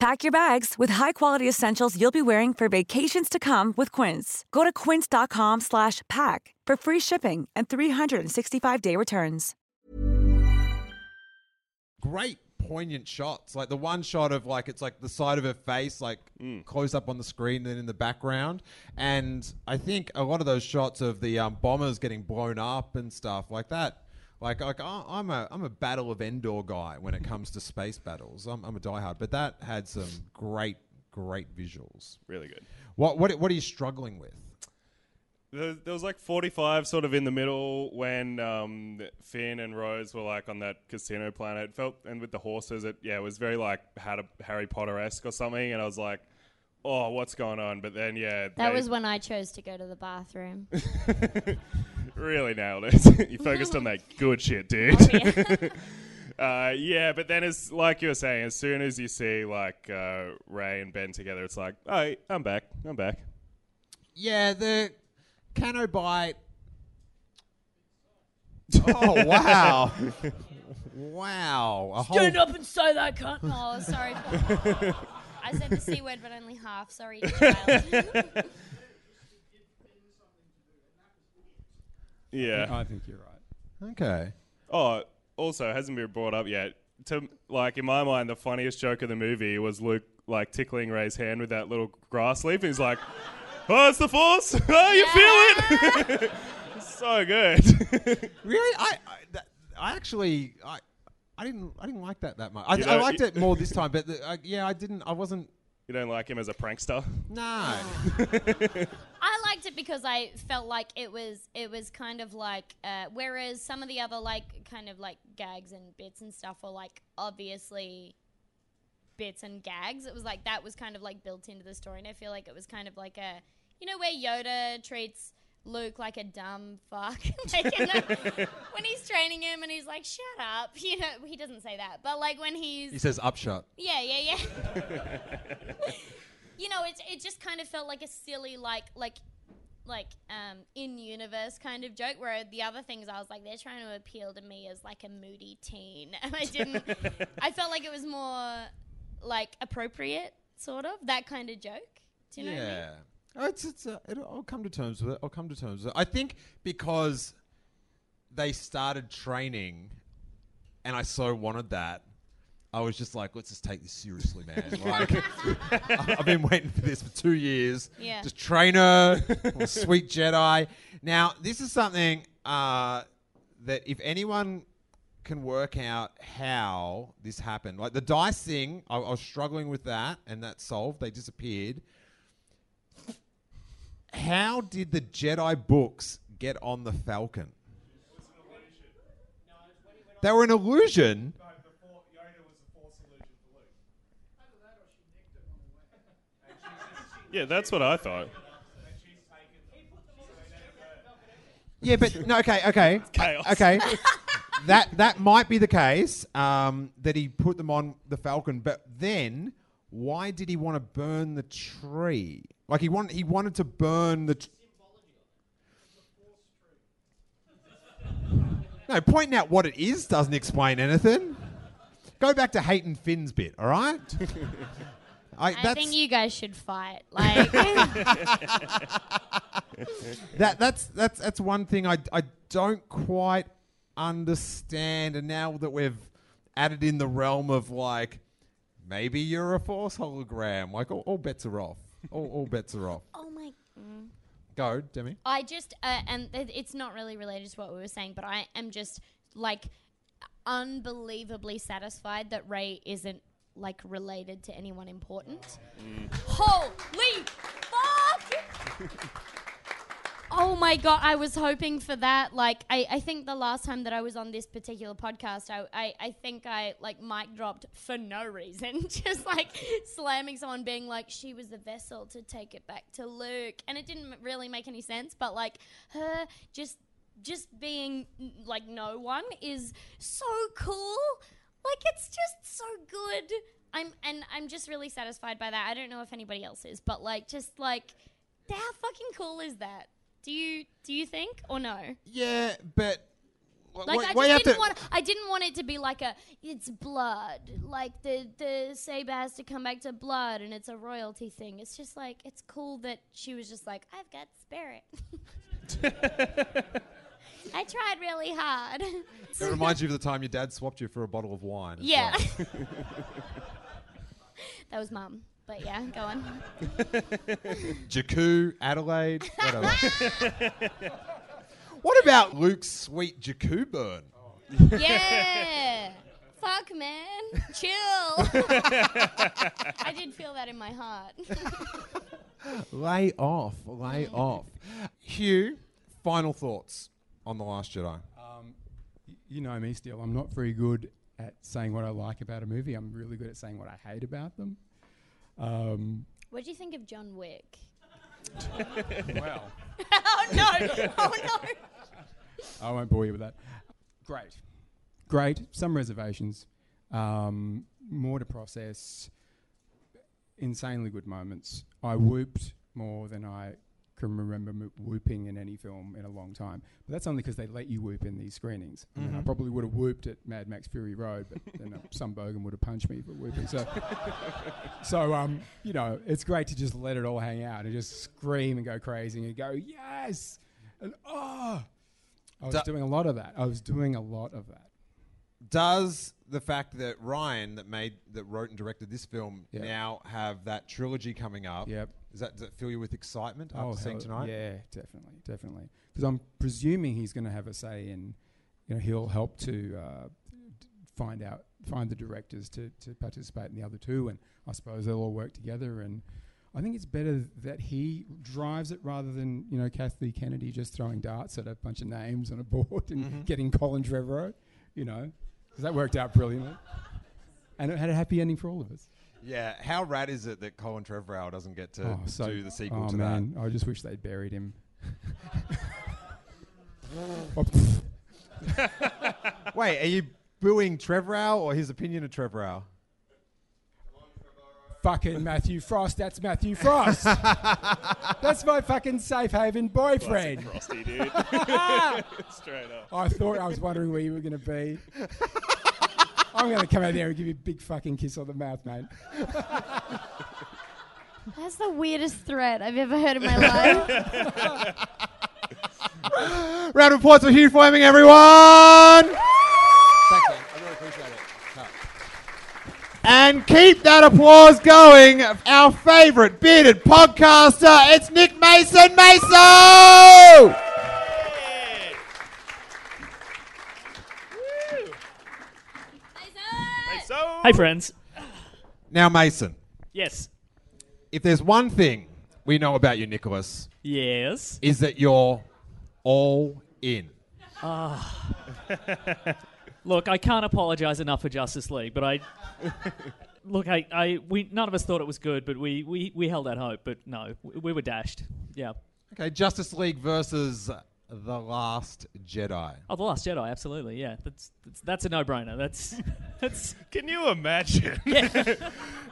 Pack your bags with high-quality essentials you'll be wearing for vacations to come with Quince. Go to quince.com slash pack for free shipping and 365-day returns. great poignant shots. Like the one shot of like it's like the side of her face, like close up on the screen, then in the background. And I think a lot of those shots of the um, bombers getting blown up and stuff like that. Like, like I- I'm a I'm a Battle of Endor guy when it comes to space battles. I'm, I'm a diehard, but that had some great great visuals. Really good. What what what are you struggling with? There, there was like 45 sort of in the middle when um, Finn and Rose were like on that casino planet. It felt, and with the horses, it yeah, it was very like had a Harry Potter esque or something. And I was like, oh, what's going on? But then yeah, That they was when I chose to go to the bathroom. really nailed it. you focused on that good shit, dude. Uh, yeah, but then it's like you were saying, as soon as you see like uh, Rey and Ben together, it's like, oh, I'm back, I'm back. Yeah, the Cano bite. Oh wow! wow! A Stand whole- up and say that, cunt. Oh, sorry. I said the C word, but only half. Sorry, child. Yeah, I think you're right. Okay. Oh, also hasn't been brought up yet. To like in my mind, the funniest joke of the movie was Luke like tickling Rey's hand with that little grass leaf. And he's like, "Oh, it's the force. Oh, you feel it." so good. Really? I I, that, I actually I. I didn't. I didn't like that that much. I, I liked it more this time, but the, uh, yeah, I didn't. I wasn't. You don't like him as a prankster? No. I liked it because I felt like it was it was kind of like uh, whereas some of the other like kind of like gags and bits and stuff were like obviously bits and gags. It was like that was kind of like built into the story, and I feel like it was kind of like a you know where Yoda treats Luke like a dumb fuck, like the, when he's training him and he's like shut up. You know he doesn't say that, but like when he's He says upshot. yeah, yeah, yeah. you know, it it just kind of felt like a silly, like like like um in universe kind of joke. Where the other things, I was like, they're trying to appeal to me as like a moody teen, and I didn't. I felt like it was more like appropriate, sort of that kind of joke. Do you know what I mean? Oh, it's it's. Uh, it'll, I'll come to terms with it. I'll come to terms with it. I think because they started training, and I so wanted that. I was just like, let's just take this seriously, man. Like, I- I've been waiting for this for two years. Yeah. Just train her, sweet Jedi. Now, this is something uh, that if anyone can work out how this happened, like the dice thing, I, I was struggling with that, and that solved. They disappeared. How did the Jedi books get on the Falcon? They were an illusion. Yeah, that's what I thought. Yeah, but no, okay, okay, Chaos. okay. that that might be the case. Um, that he put them on the Falcon, but then why did he want to burn the tree? Like he wanted, he wanted to burn the. No, pointing out what it is doesn't explain anything. Go back to Hayton Finn's bit, all right? I, I think you guys should fight. Like, that that's that's that's one thing I I don't quite understand. And now that we've added in the realm of like maybe you're a force hologram, like all, all bets are off. All, all bets are off. oh my. Mm. Go, Demi. I just, uh, and it- it's not really related to what we were saying, but I am just like unbelievably satisfied that Rey isn't like related to anyone important. Holy fuck! Oh my god, I was hoping for that. Like, I, I think the last time that I was on this particular podcast, I, I, I think I like mic dropped for no reason, just like slamming someone, being like, she was the vessel to take it back to Luke, and it didn't really make any sense. But like her just just being like no one is so cool. Like it's just so good. I'm and I'm just really satisfied by that. I don't know if anybody else is, but like just like how fucking cool is that? Do you do you think or no? Yeah, but Like what- I what just you didn't want I didn't want it to be like a it's blood. Like the the saber has to come back to blood and it's a royalty thing. It's just like it's cool that she was just like, I've got spirit. I tried really hard. It reminds you of the time your dad swapped you for a bottle of wine. Yeah. well. that was mum. But yeah, go on. Jakku, Adelaide, whatever. what about Luke's sweet Jakku burn? yeah. Fuck, man. Chill. I did feel that in my heart. Lay off, lay Mm. off. Hugh, final thoughts on The Last Jedi. Um, y- you know me, still. I'm not very good at saying what I like about a movie. I'm really good at saying what I hate about them. Um, what do you think of John Wick? well, oh no! Oh no! I won't bore you with that. Great. Great. Some reservations. Um, more to process. Insanely good moments. I whooped more than I can remember whooping in any film in a long time. But that's only because they let you whoop in these screenings. I mean, I Mhm. probably would have whooped at Mad Max Fury Road, but then uh, some bogan would have punched me for whooping. So, so um, you know, it's great to just let it all hang out and just scream and go crazy and go yes and oh. I was Da- doing a lot of that. I was doing a lot of that. Does the fact that Rian, that made, that wrote and directed this film, Yep. now have that trilogy coming up? Yep. Does that, does that fill you with excitement after Oh, seeing hell, tonight? Yeah, definitely, definitely. Because I'm presuming he's going to have a say in, you know, he'll help to uh, d- find out, find the directors to, to participate in the other two, and I suppose they'll all work together. And I think it's better that he drives it rather than you know Kathy Kennedy just throwing darts at a bunch of names on a board and Mhm. getting Colin Trevorrow, you know, because that worked out brilliantly, and it had a happy ending for all of us. Yeah, how rad is it that Colin Trevorrow doesn't get to Oh, so- do the sequel oh to man, I just wish they'd buried him. Oh, that? Wait, are you booing Trevorrow or his opinion of Trevorrow? Fucking Matthew Frost. That's Matthew Frost. that's my fucking safe haven boyfriend. Frosty, dude. Straight up. I thought I was wondering where you were going to be. I'm going to come out there and give you a big fucking kiss on the mouth, mate. That's the weirdest threat I've ever heard in my life. Round of applause for Hugh Fleming, everyone! Thanks, man. I really appreciate it. And keep that applause going. Our favourite bearded podcaster, it's Nick Mason Mason! Hey, friends. Now, Mason, Yes. if there's one thing we know about you, Nicholas, Yes. is that you're all in. Ah. Look, I can't apologise enough for Justice League, but I look, I, I, we none of us thought it was good, but we, we, we held out hope. But no, we, we were dashed. Yeah. Okay, Justice League versus The Last Jedi. Oh, the Last Jedi, absolutely. Yeah, that's that's, that's a no-brainer. That's that's. Can you imagine? Yeah.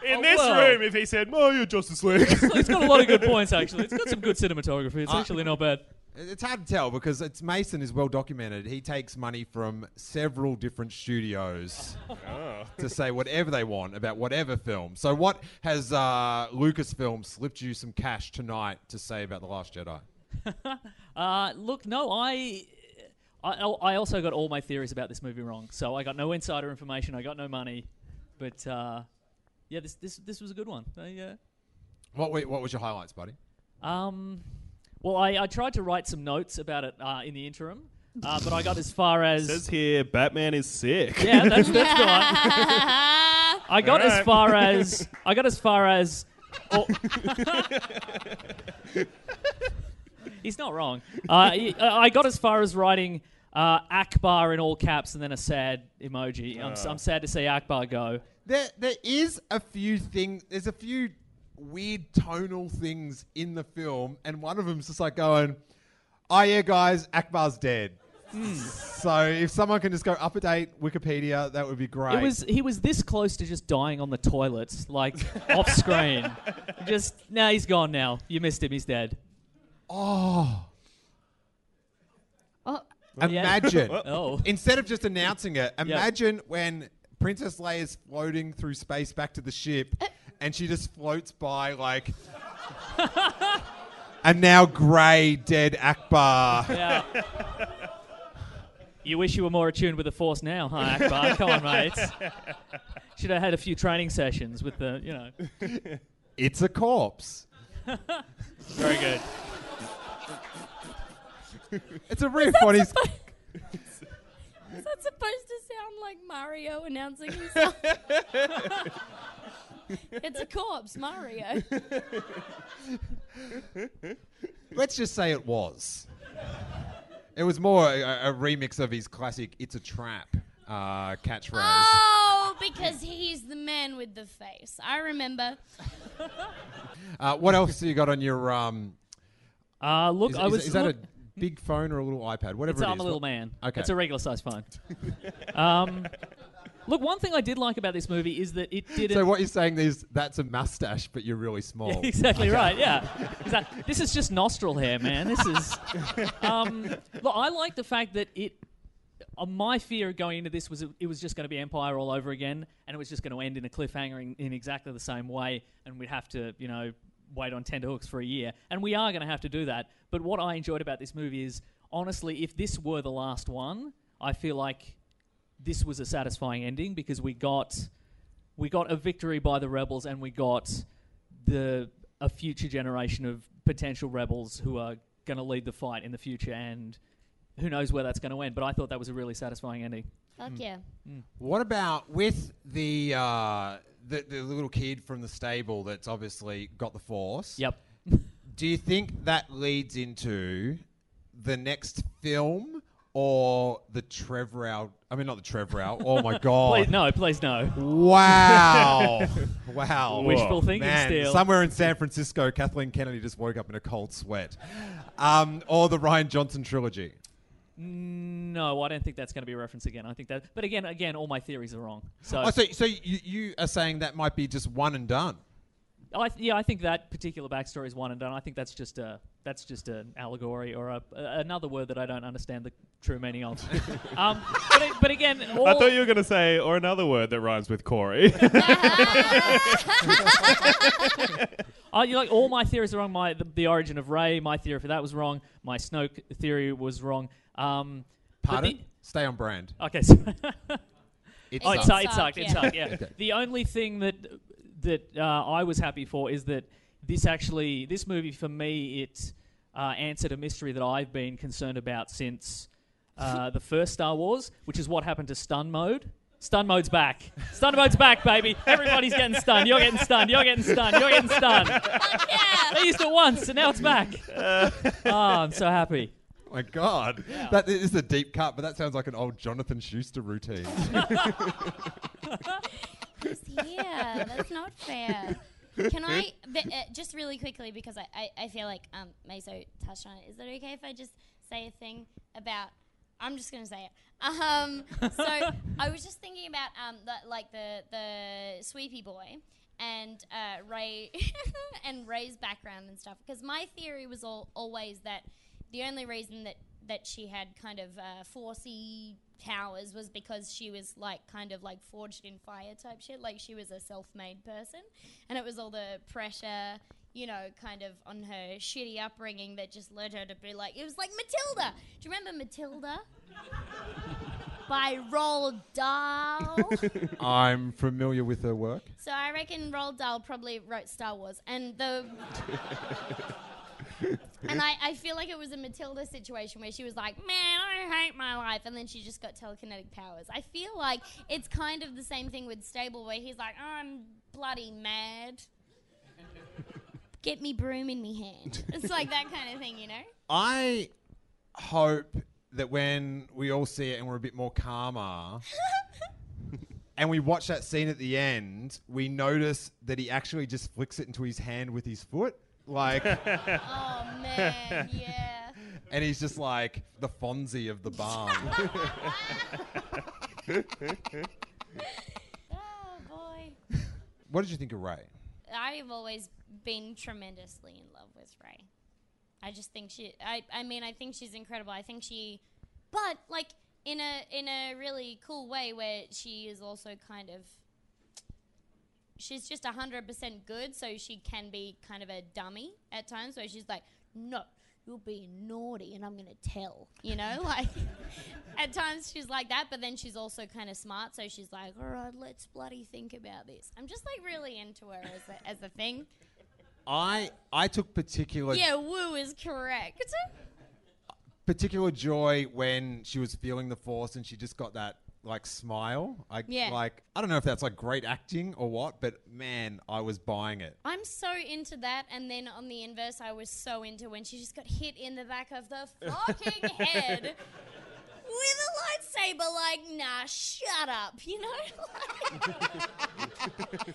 In Oh, this well. room, if he said, "Oh, you're Justice League," it's got a lot of good points actually. It's got some good cinematography. It's Uh, actually not bad. It's hard to tell because it's Mason is well documented. He takes money from several different studios Oh. to say whatever they want about whatever film. So, what has uh, Lucasfilm slipped you some cash tonight to say about The Last Jedi? Uh, look, no, I, I, I also got all my theories about this movie wrong. So I got no insider information. I got no money, but uh, yeah, this this this was a good one. I, uh, What wa- what was your highlights, buddy? um, well, I, I tried to write some notes about it uh, in the interim, uh, but I got as far as says here, Batman is sick. yeah, that's that's the one. I got as Alright. far as I got as far as. oh. He's not wrong. Uh, he- uh, I got as far as writing uh, Ackbar in all caps and then a sad emoji. I'm, s-. I'm sad to see Ackbar go. There, there is a few things. There's a few weird tonal things in the film, and one of them's just like going, "Oh yeah, guys, Ackbar's dead." Hmm. So if someone can just go up to date Wikipedia, that would be great. It was he was this close to just dying on the toilets, like off screen. Just now he's gone. Now you missed him. He's dead. Oh. Oh. Imagine. oh. Instead of just announcing it, imagine when Princess Leia is floating through space back to the ship and she just floats by like a now grey dead Ackbar. Yeah. You wish you were more attuned with the force now, huh, Ackbar? Come on, mate. Should have had a few training sessions with the, you know. It's a corpse. Very good. It's a riff when he's. Is that supposed to sound like Mario announcing himself? it's a corpse, Mario. Let's just say it was. It was more a, a remix of his classic "It's a Trap" uh, catchphrase. Oh, because he's the man with the face. I remember. Uh, what else do you got on your? Um, uh, look, is, I is- was- Is, that look- a big phone or a little iPad? Whatever It's, it I'm a little What- man. Okay. It's a regular size phone. um, look, one thing I did like about this movie is that it didn't. So what you're saying is that's a mustache, but you're really small. Yeah, exactly Okay. right. Yeah, exactly. This is just nostril hair, man. This is. Um, look, I like the fact that it. Uh, my fear of going into this was it, it was just going to be Empire all over again, and it was just going to end in a cliffhanger in, in exactly the same way, and we'd have to, you know, wait on tenterhooks for a year, and we are going to have to do that. But what I enjoyed about this movie is, honestly, if this were the last one, I feel like this was a satisfying ending because we got we got a victory by the rebels and we got the a future generation of potential rebels who are going to lead the fight in the future and who knows where that's going to end but i thought that was a really satisfying ending Fuck yeah. What about with the, uh, the the little kid from the stable that's obviously got the force? Yep. Do you think that leads into the next film or the Trevorrow? I mean, not the Trevorrow. Oh my god! please no please no Wow! wow! Wishful thinking Man, still. Somewhere in San Francisco, Kathleen Kennedy just woke up in a cold sweat. Um, or the Rian Johnson trilogy. no i don't think that's going to be a reference again i think that but again again all my theories are wrong so, Oh, so so you, you are saying that might be just one and done. I th- yeah, I think that particular backstory is one and done. I think that's just a that's just an allegory or a, a, another word that I don't understand the true meaning of. um, but, it- but again, all, I thought you were going to say, or another word that rhymes with Corey. I, you know, like all my theories are wrong. My the, the origin of Rey, my theory for that was wrong. My Snoke theory was wrong. Um, Pardon? the- Stay on brand. Okay. So It oh, it, sucked. sucked. It sucked. It yeah. sucked. Yeah. Okay. The only thing that that uh, I was happy for is that this actually this movie for me it uh, answered a mystery that I've been concerned about since uh, the first Star Wars, which is what happened to stun mode. Stun mode's back. Stun mode's back, baby. Everybody's getting stunned. You're getting stunned. You're getting stunned. You're getting stunned. yeah. They used it once, and now it's back. oh, I'm so happy. Oh my God, that is a deep cut, but that sounds like an old Jonathan Schuster routine. yeah, that's not fair. Can I but, uh, just really quickly because I, I, I feel like um Meso touched on it. Is it okay if I just say a thing about? I'm just gonna say it. Um, so I was just thinking about um the, like the the Sweepy boy and uh, Rey and Rey's background and stuff because my theory was all, always that the only reason that that she had kind of uh, forcey powers was because she was like kind of like forged in fire type shit. Like she was a self-made person. And it was all the pressure you know kind of on her shitty upbringing that just led her to be like it was like matilda. Do you remember matilda? By Roald Dahl. I'm familiar with her work. so I reckon Roald Dahl probably wrote Star Wars, and the and I, I feel like it was a Matilda situation where she was like, "Man, I hate my life," and then she just got telekinetic powers. I feel like it's kind of the same thing with Stable, where he's like, "I'm bloody mad." get me broom in me hand. It's like that kind of thing, you know. I hope that when we all see it and we're a bit more calmer, and we watch that scene at the end, we notice that he actually just flicks it into his hand with his foot, like, oh man, yeah. and he's just like the Fonzie of the barn. Oh boy. what did you think of Rey? I've always been tremendously in love with Rey. I just think she I I mean I think she's incredible. I think she but like in a in a really cool way where she is also kind of she's just 100% good so she can be kind of a dummy at times where she's like no you're being naughty and I'm going to tell you know? Like at times she's like that but then she's also kind of smart so she's like all right let's bloody think about this. I'm just like really into her as a, as a thing. I I took particular yeah woo is correct. particular joy when she was feeling the force and she just got that like smile. I Yeah. like I don't know if that's like great acting or what, but man, I was buying it. I'm so into that, and then on the inverse, I was so into when she just got hit in the back of the fucking head with a lightsaber. Like, nah, shut up, you know.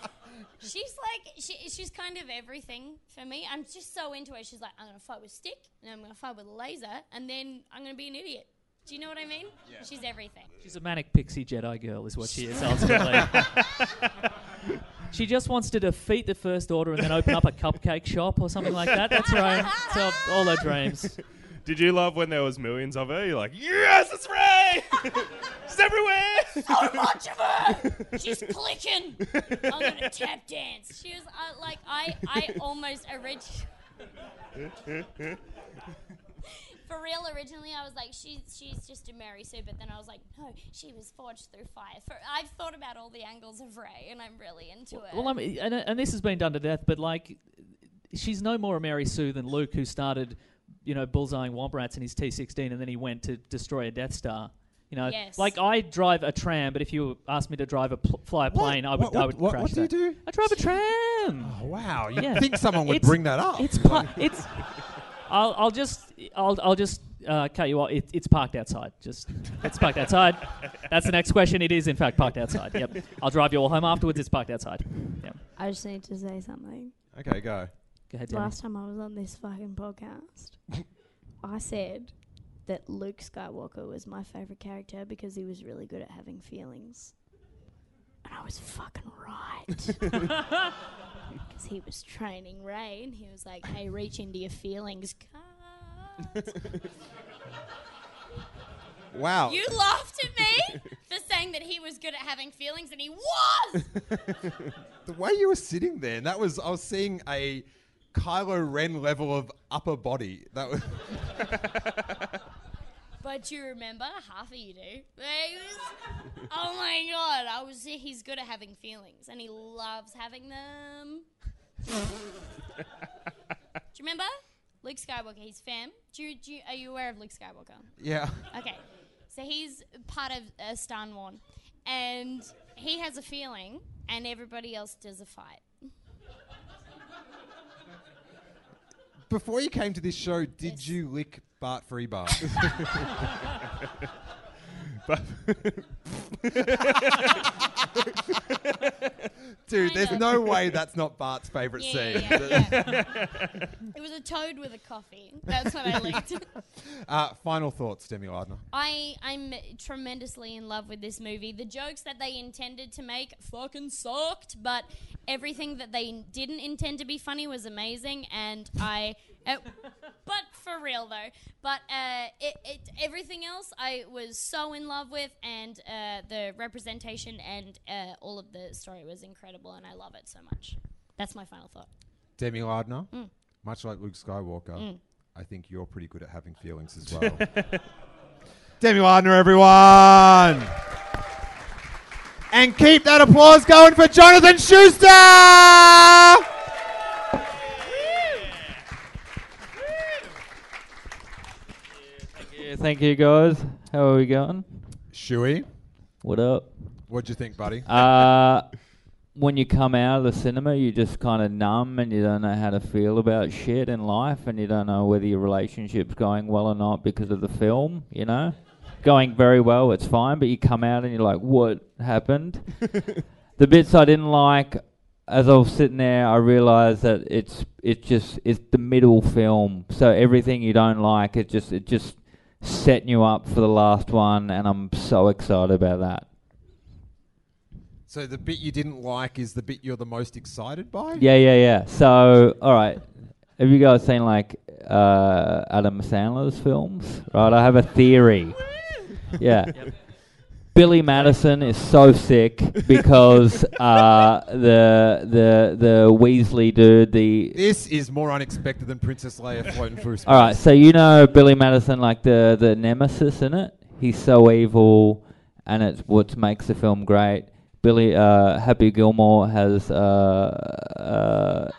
she's like, she, she's kind of everything for me. I'm just so into her. She's like, I'm gonna fight with stick, and I'm gonna fight with a laser, and then I'm gonna be an idiot. Do you know what I mean? She's everything. She's a manic pixie Jedi girl, is what she is ultimately. she just wants to defeat the First Order and then open up a cupcake shop or something like that. That's right. So all her dreams. Did you love when there was millions of her? You're like, yes, it's Rey! She's everywhere! so much of her. She's clicking. I'm gonna tap dance. She was uh, like, I, I almost originally. For real, originally I was like, she's she's just a Mary Sue, but then I was like, no, she was forged through fire. For I've thought about all the angles of Rey, and I'm really into it. Well, I mean, and, and this has been done to death, but like, she's no more a Mary Sue than Luke, who started, you know, bullseyeing womp rats in his T16, and then he went to destroy a Death Star. You know, Yes. like I drive a tram, but if you asked me to drive a pl- fly a plane, I would, What- I what- would what- crash what do you that. do? I drive a tram. Oh wow, you Yeah. think someone would It's- bring that up? It's pa- it's. I'll I'll just I'll I'll just uh, cut you off. It, it's parked outside. Just it's parked outside. That's the next question. It is in fact parked outside. Yep. I'll drive you all home afterwards. It's parked outside. Yep. I just need to say something. okay, go. Go ahead, Demi. Last time I was on this fucking podcast, I said that Luke Skywalker was my favorite character because he was really good at having feelings. And I was fucking right. Because he was training Rey and he was like, hey, reach into your feelings. Cut. Wow. You laughed at me for saying that he was good at having feelings, and he was. the way you were sitting there, and that was I was seeing a Kylo Ren level of upper body. That was But you remember, half of you do. Was, oh my god, I was. He's good at having feelings, and he loves having them. do you remember Luke Skywalker? He's fam. Do you, do you, are you aware of Luke Skywalker? yeah. Okay, so he's part of uh, Star Wars, and he has a feeling, and everybody else does a fight. Before you came to this show, did you lick Bart Freebairn? Dude, there's no way that's not Bart's favourite Yeah, scene. yeah, yeah. it was a toad with a coffee. That's what I licked. uh, final thoughts, Demi Lardner. I I'm tremendously in love with this movie. The jokes that they intended to make fucking sucked, but everything that they didn't intend to be funny was amazing, and I. Uh, but for real though, but uh, it, it everything else I was so in love with, and uh, the representation and uh, all of the story was incredible, and I love it so much. That's my final thought. Demi Lardner, Mm. much like Luke Skywalker, Mm. I think you're pretty good at having feelings as well. Demi Lardner, everyone! And keep that applause going for Jonathan Schuster! Thank you guys. How are we going? Shuey. What up? What'd you think, buddy? Uh, when you come out of the cinema, you're just kind of numb and you don't know how to feel about shit in life, and you don't know whether your relationship's going well or not because of the film. You know, going very well, it's fine, but you come out and you're like, what happened? the bits I didn't like, as I was sitting there, I realised that it's it's just it's the middle film. So everything you don't like, it just it just setting you up for the last one, and I'm so excited about that. So the bit you didn't like is the bit you're the most excited by. Yeah, yeah, yeah. So, all right. Have you guys seen like uh, Adam Sandler's films? Right, I have a theory. yeah. Billy Madison is so sick because uh, the the the Weasley dude, the This is more unexpected than Princess Leia floating through space. all right, so you know Billy Madison, like the the nemesis in it. He's so evil, and it's what makes the film great. Billy uh, Happy Gilmore has uh, uh,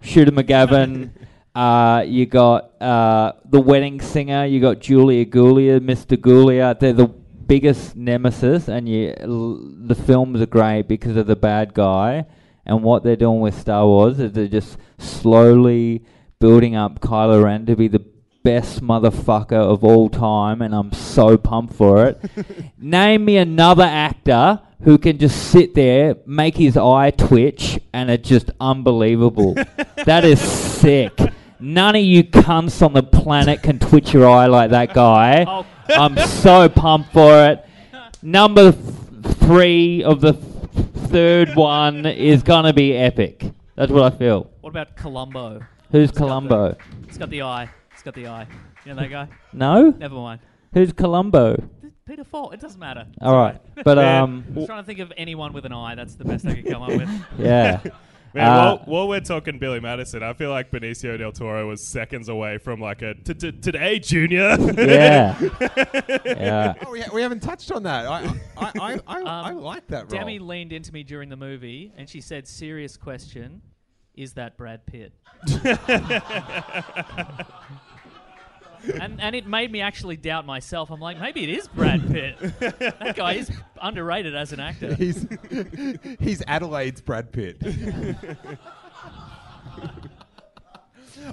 Shooter McGavin. uh, you got uh, the wedding singer. You got Julia Guglia, Mr. Guglia. They're the biggest nemesis, and you l- the films are great because of the bad guy. And what they're doing with Star Wars is they're just slowly building up Kylo Ren to be the best motherfucker of all time, and I'm so pumped for it. Name me another actor who can just sit there, make his eye twitch, and it's just unbelievable. that is sick. None of you cunts on the planet can twitch your eye like that guy. Oh. I'm so pumped for it. Number th- three of the th- third one is gonna be epic. That's what I feel. What about Columbo? Who's Columbo? It's got the eye. It's got the eye. You know that guy? No. Never mind. Who's Columbo? Peter Falk. It doesn't matter. All right, but um, I was trying to think of anyone with an eye. That's the best I could come up with. Yeah. Man, Uh, while, while we're talking Billy Madison, I feel like Benicio del Toro was seconds away from like a t- t- today, Junior. Yeah. Yeah. Oh, we, ha- we haven't touched on that. I I, I, I, I Um, like that role. Demi leaned into me during the movie and she said, "Serious question: Is that Brad Pitt?" and and it made me actually doubt myself. I'm like, maybe it is Brad Pitt. that guy is underrated as an actor. He's he's Adelaide's Brad Pitt.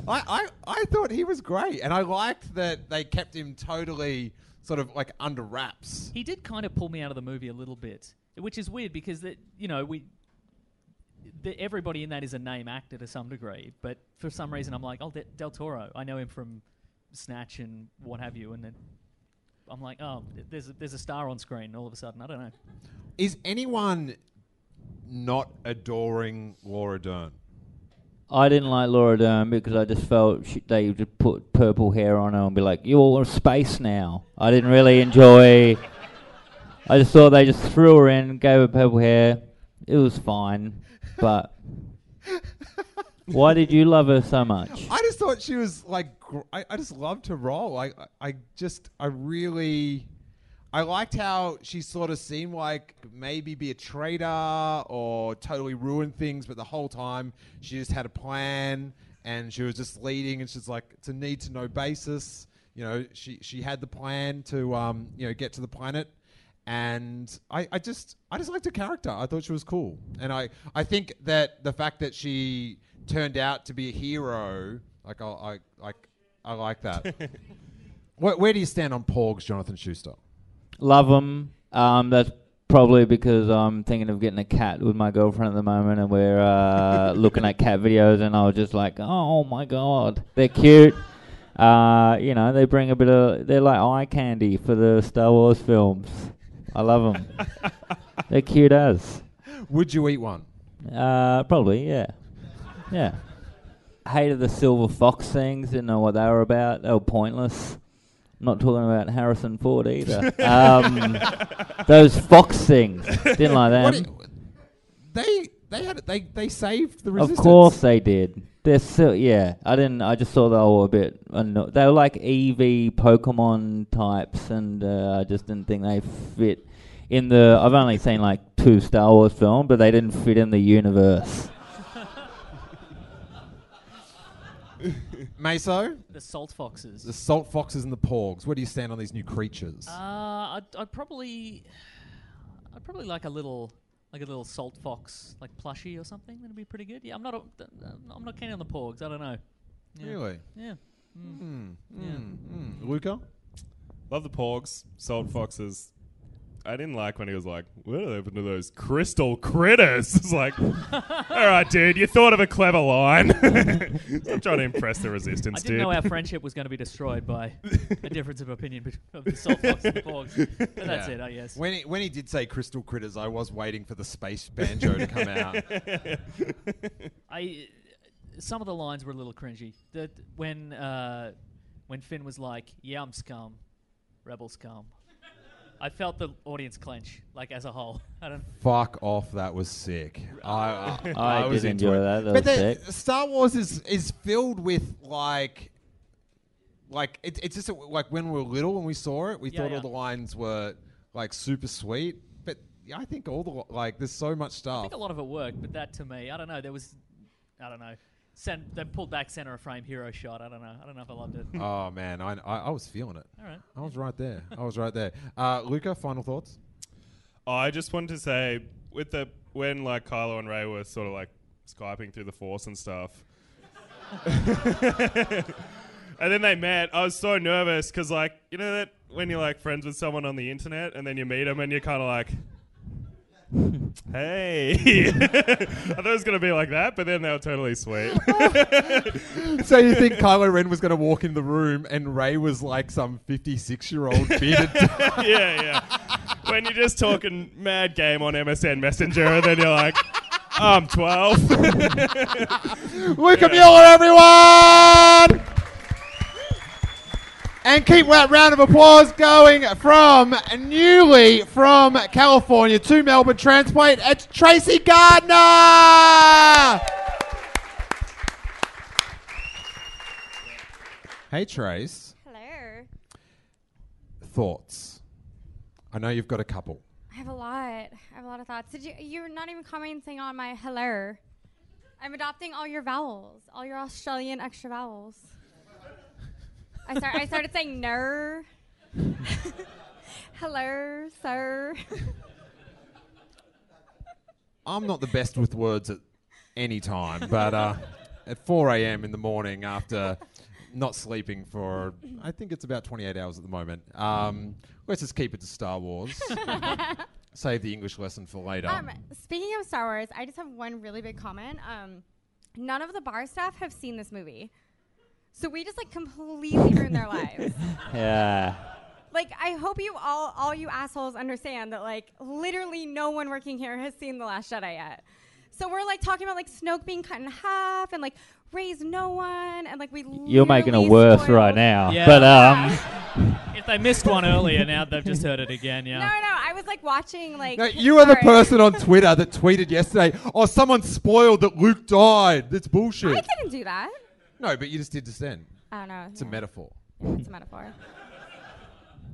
I, I I thought he was great, and I liked that they kept him totally sort of like under wraps. He did kind of pull me out of the movie a little bit, which is weird because that you know we. The, everybody in that is a name actor to some degree, but for some reason I'm like, oh, De- Del Toro. I know him from Snatch and what have you, and then I'm like, oh, there's a, there's a star on screen. All of a sudden, I don't know. Is anyone not adoring Laura Dern? I didn't like Laura Dern because I just felt she, they would put purple hair on her and be like, "You're space now." I didn't really enjoy. I just thought they just threw her in, gave her purple hair. It was fine, but why did you love her so much? I just thought she was like gr- I, I just loved her role. I I just I really I liked how she sort of seemed like maybe be a traitor or totally ruin things, but the whole time she just had a plan and she was just leading and she's like it's a need to know basis. You know, she she had the plan to um, you know, get to the planet and I, I just I just liked her character. I thought she was cool. And I, I think that the fact that she turned out to be a hero, like I I like I like that. where, where do you stand on Porgs, Jonathan Schuster? Love them. Um, that's probably because I'm thinking of getting a cat with my girlfriend at the moment, and we're uh, looking at cat videos, and I was just like, oh my god, they're cute. Uh, you know, they bring a bit of, they're like eye candy for the Star Wars films. I love them. they're cute as. Would you eat one? Uh, probably, yeah, yeah. Hated the silver fox things. Didn't know what they were about. They were pointless. Not talking about Harrison Ford either. um, those fox things. Didn't like them. What they they had they they saved the resistance. Of course they did. They're so yeah. I didn't. I just saw they were a bit. Anno- they were like Eevee Pokemon types, and uh, I just didn't think they fit in the. I've only seen like two Star Wars films, but they didn't fit in the universe. Meso? The salt foxes. The salt foxes and the porgs. Where do you stand on these new creatures? Uh, I'd, I'd probably, I'd probably like a little like a little salt fox, like plushie or something. That'd be pretty good. Yeah, I'm not. A, I'm not keen on the porgs. I don't know. Yeah. Really? Yeah. Mm. Yeah. Mm. Mm. Luca? Love the porgs, salt foxes. I didn't like when he was like, "What happened to those crystal critters?" It's like, all right, dude, you thought of a clever line. I'm trying to impress the resistance, I didn't dude. know our friendship was going to be destroyed by a difference of opinion between of the salt fox and the porgs. But that's Yeah. it, I guess. When he, when he did say crystal critters, I was waiting for the space banjo to come out. I some of the lines were a little cringy. That when uh, when Finn was like, "Yeah, I'm scum, rebel scum," I felt the audience clench, like as a whole. I don't. Fuck off! That was sick. I, I, I was did into enjoy it. that, that but was the, sick. Star Wars is is filled with like, like it, it's just a, like when we were little and we saw it, we Yeah, thought yeah. all the lines were like super sweet. But yeah, I think all the li- like there's so much stuff. I stuff. think a lot of it worked, but that to me, I don't know. There was, I don't know. Cent- they pulled back center of frame hero shot. I don't know. I don't know if I loved it. oh man, I, I I was feeling it. All right. I was right there. I was right there. Uh, Luca, final thoughts. Oh, I just wanted to say, with the when like Kylo and Rey were sort of like skyping through the Force and stuff, and then they met, I was so nervous because like you know that when you're like friends with someone on the internet and then you meet them and you're kind of like. Hey, I thought it was gonna be like that, but then they were totally sweet. so you think Kylo Ren was going to walk in the room and Rey was like some 56 year old bearded? yeah, yeah. When you're just talking mad game on MSN Messenger, and then you're like, I'm 12. Luca Mueller, everyone! And keep that round of applause going from newly from California to Melbourne transplant. It's Tracy Gardner! Hey, Trace. Hello. Thoughts? I know you've got a couple. I have a lot. I have a lot of thoughts. Did you? You're not even commenting on my hello. I'm adopting all your vowels, all your Australian extra vowels. I start. I started saying ner. hello, sir. I'm not the best with words at any time, but uh, at 4 a.m. in the morning after not sleeping for, I think it's about 28 hours at the moment, um, let's just keep it to Star Wars. Save the English lesson for later. Um, speaking of Star Wars, I just have one really big comment. Um, none of the bar staff have seen this movie, so we just like completely ruined their lives. Yeah. Like, I hope you all, all you assholes, understand that like literally no one working here has seen the Last Jedi yet. So we're like talking about like Snoke being cut in half and like Rey's no one and like we. You're making it worse spoiled- right now. Yeah. But um, if they missed one earlier, now they've just heard it again. Yeah. No, no, I was like watching like. No, you were the person on Twitter that tweeted yesterday, oh, someone spoiled that Luke died. That's bullshit. I didn't do that. No, but you just did descend. I don't know. It's a metaphor. It's a metaphor.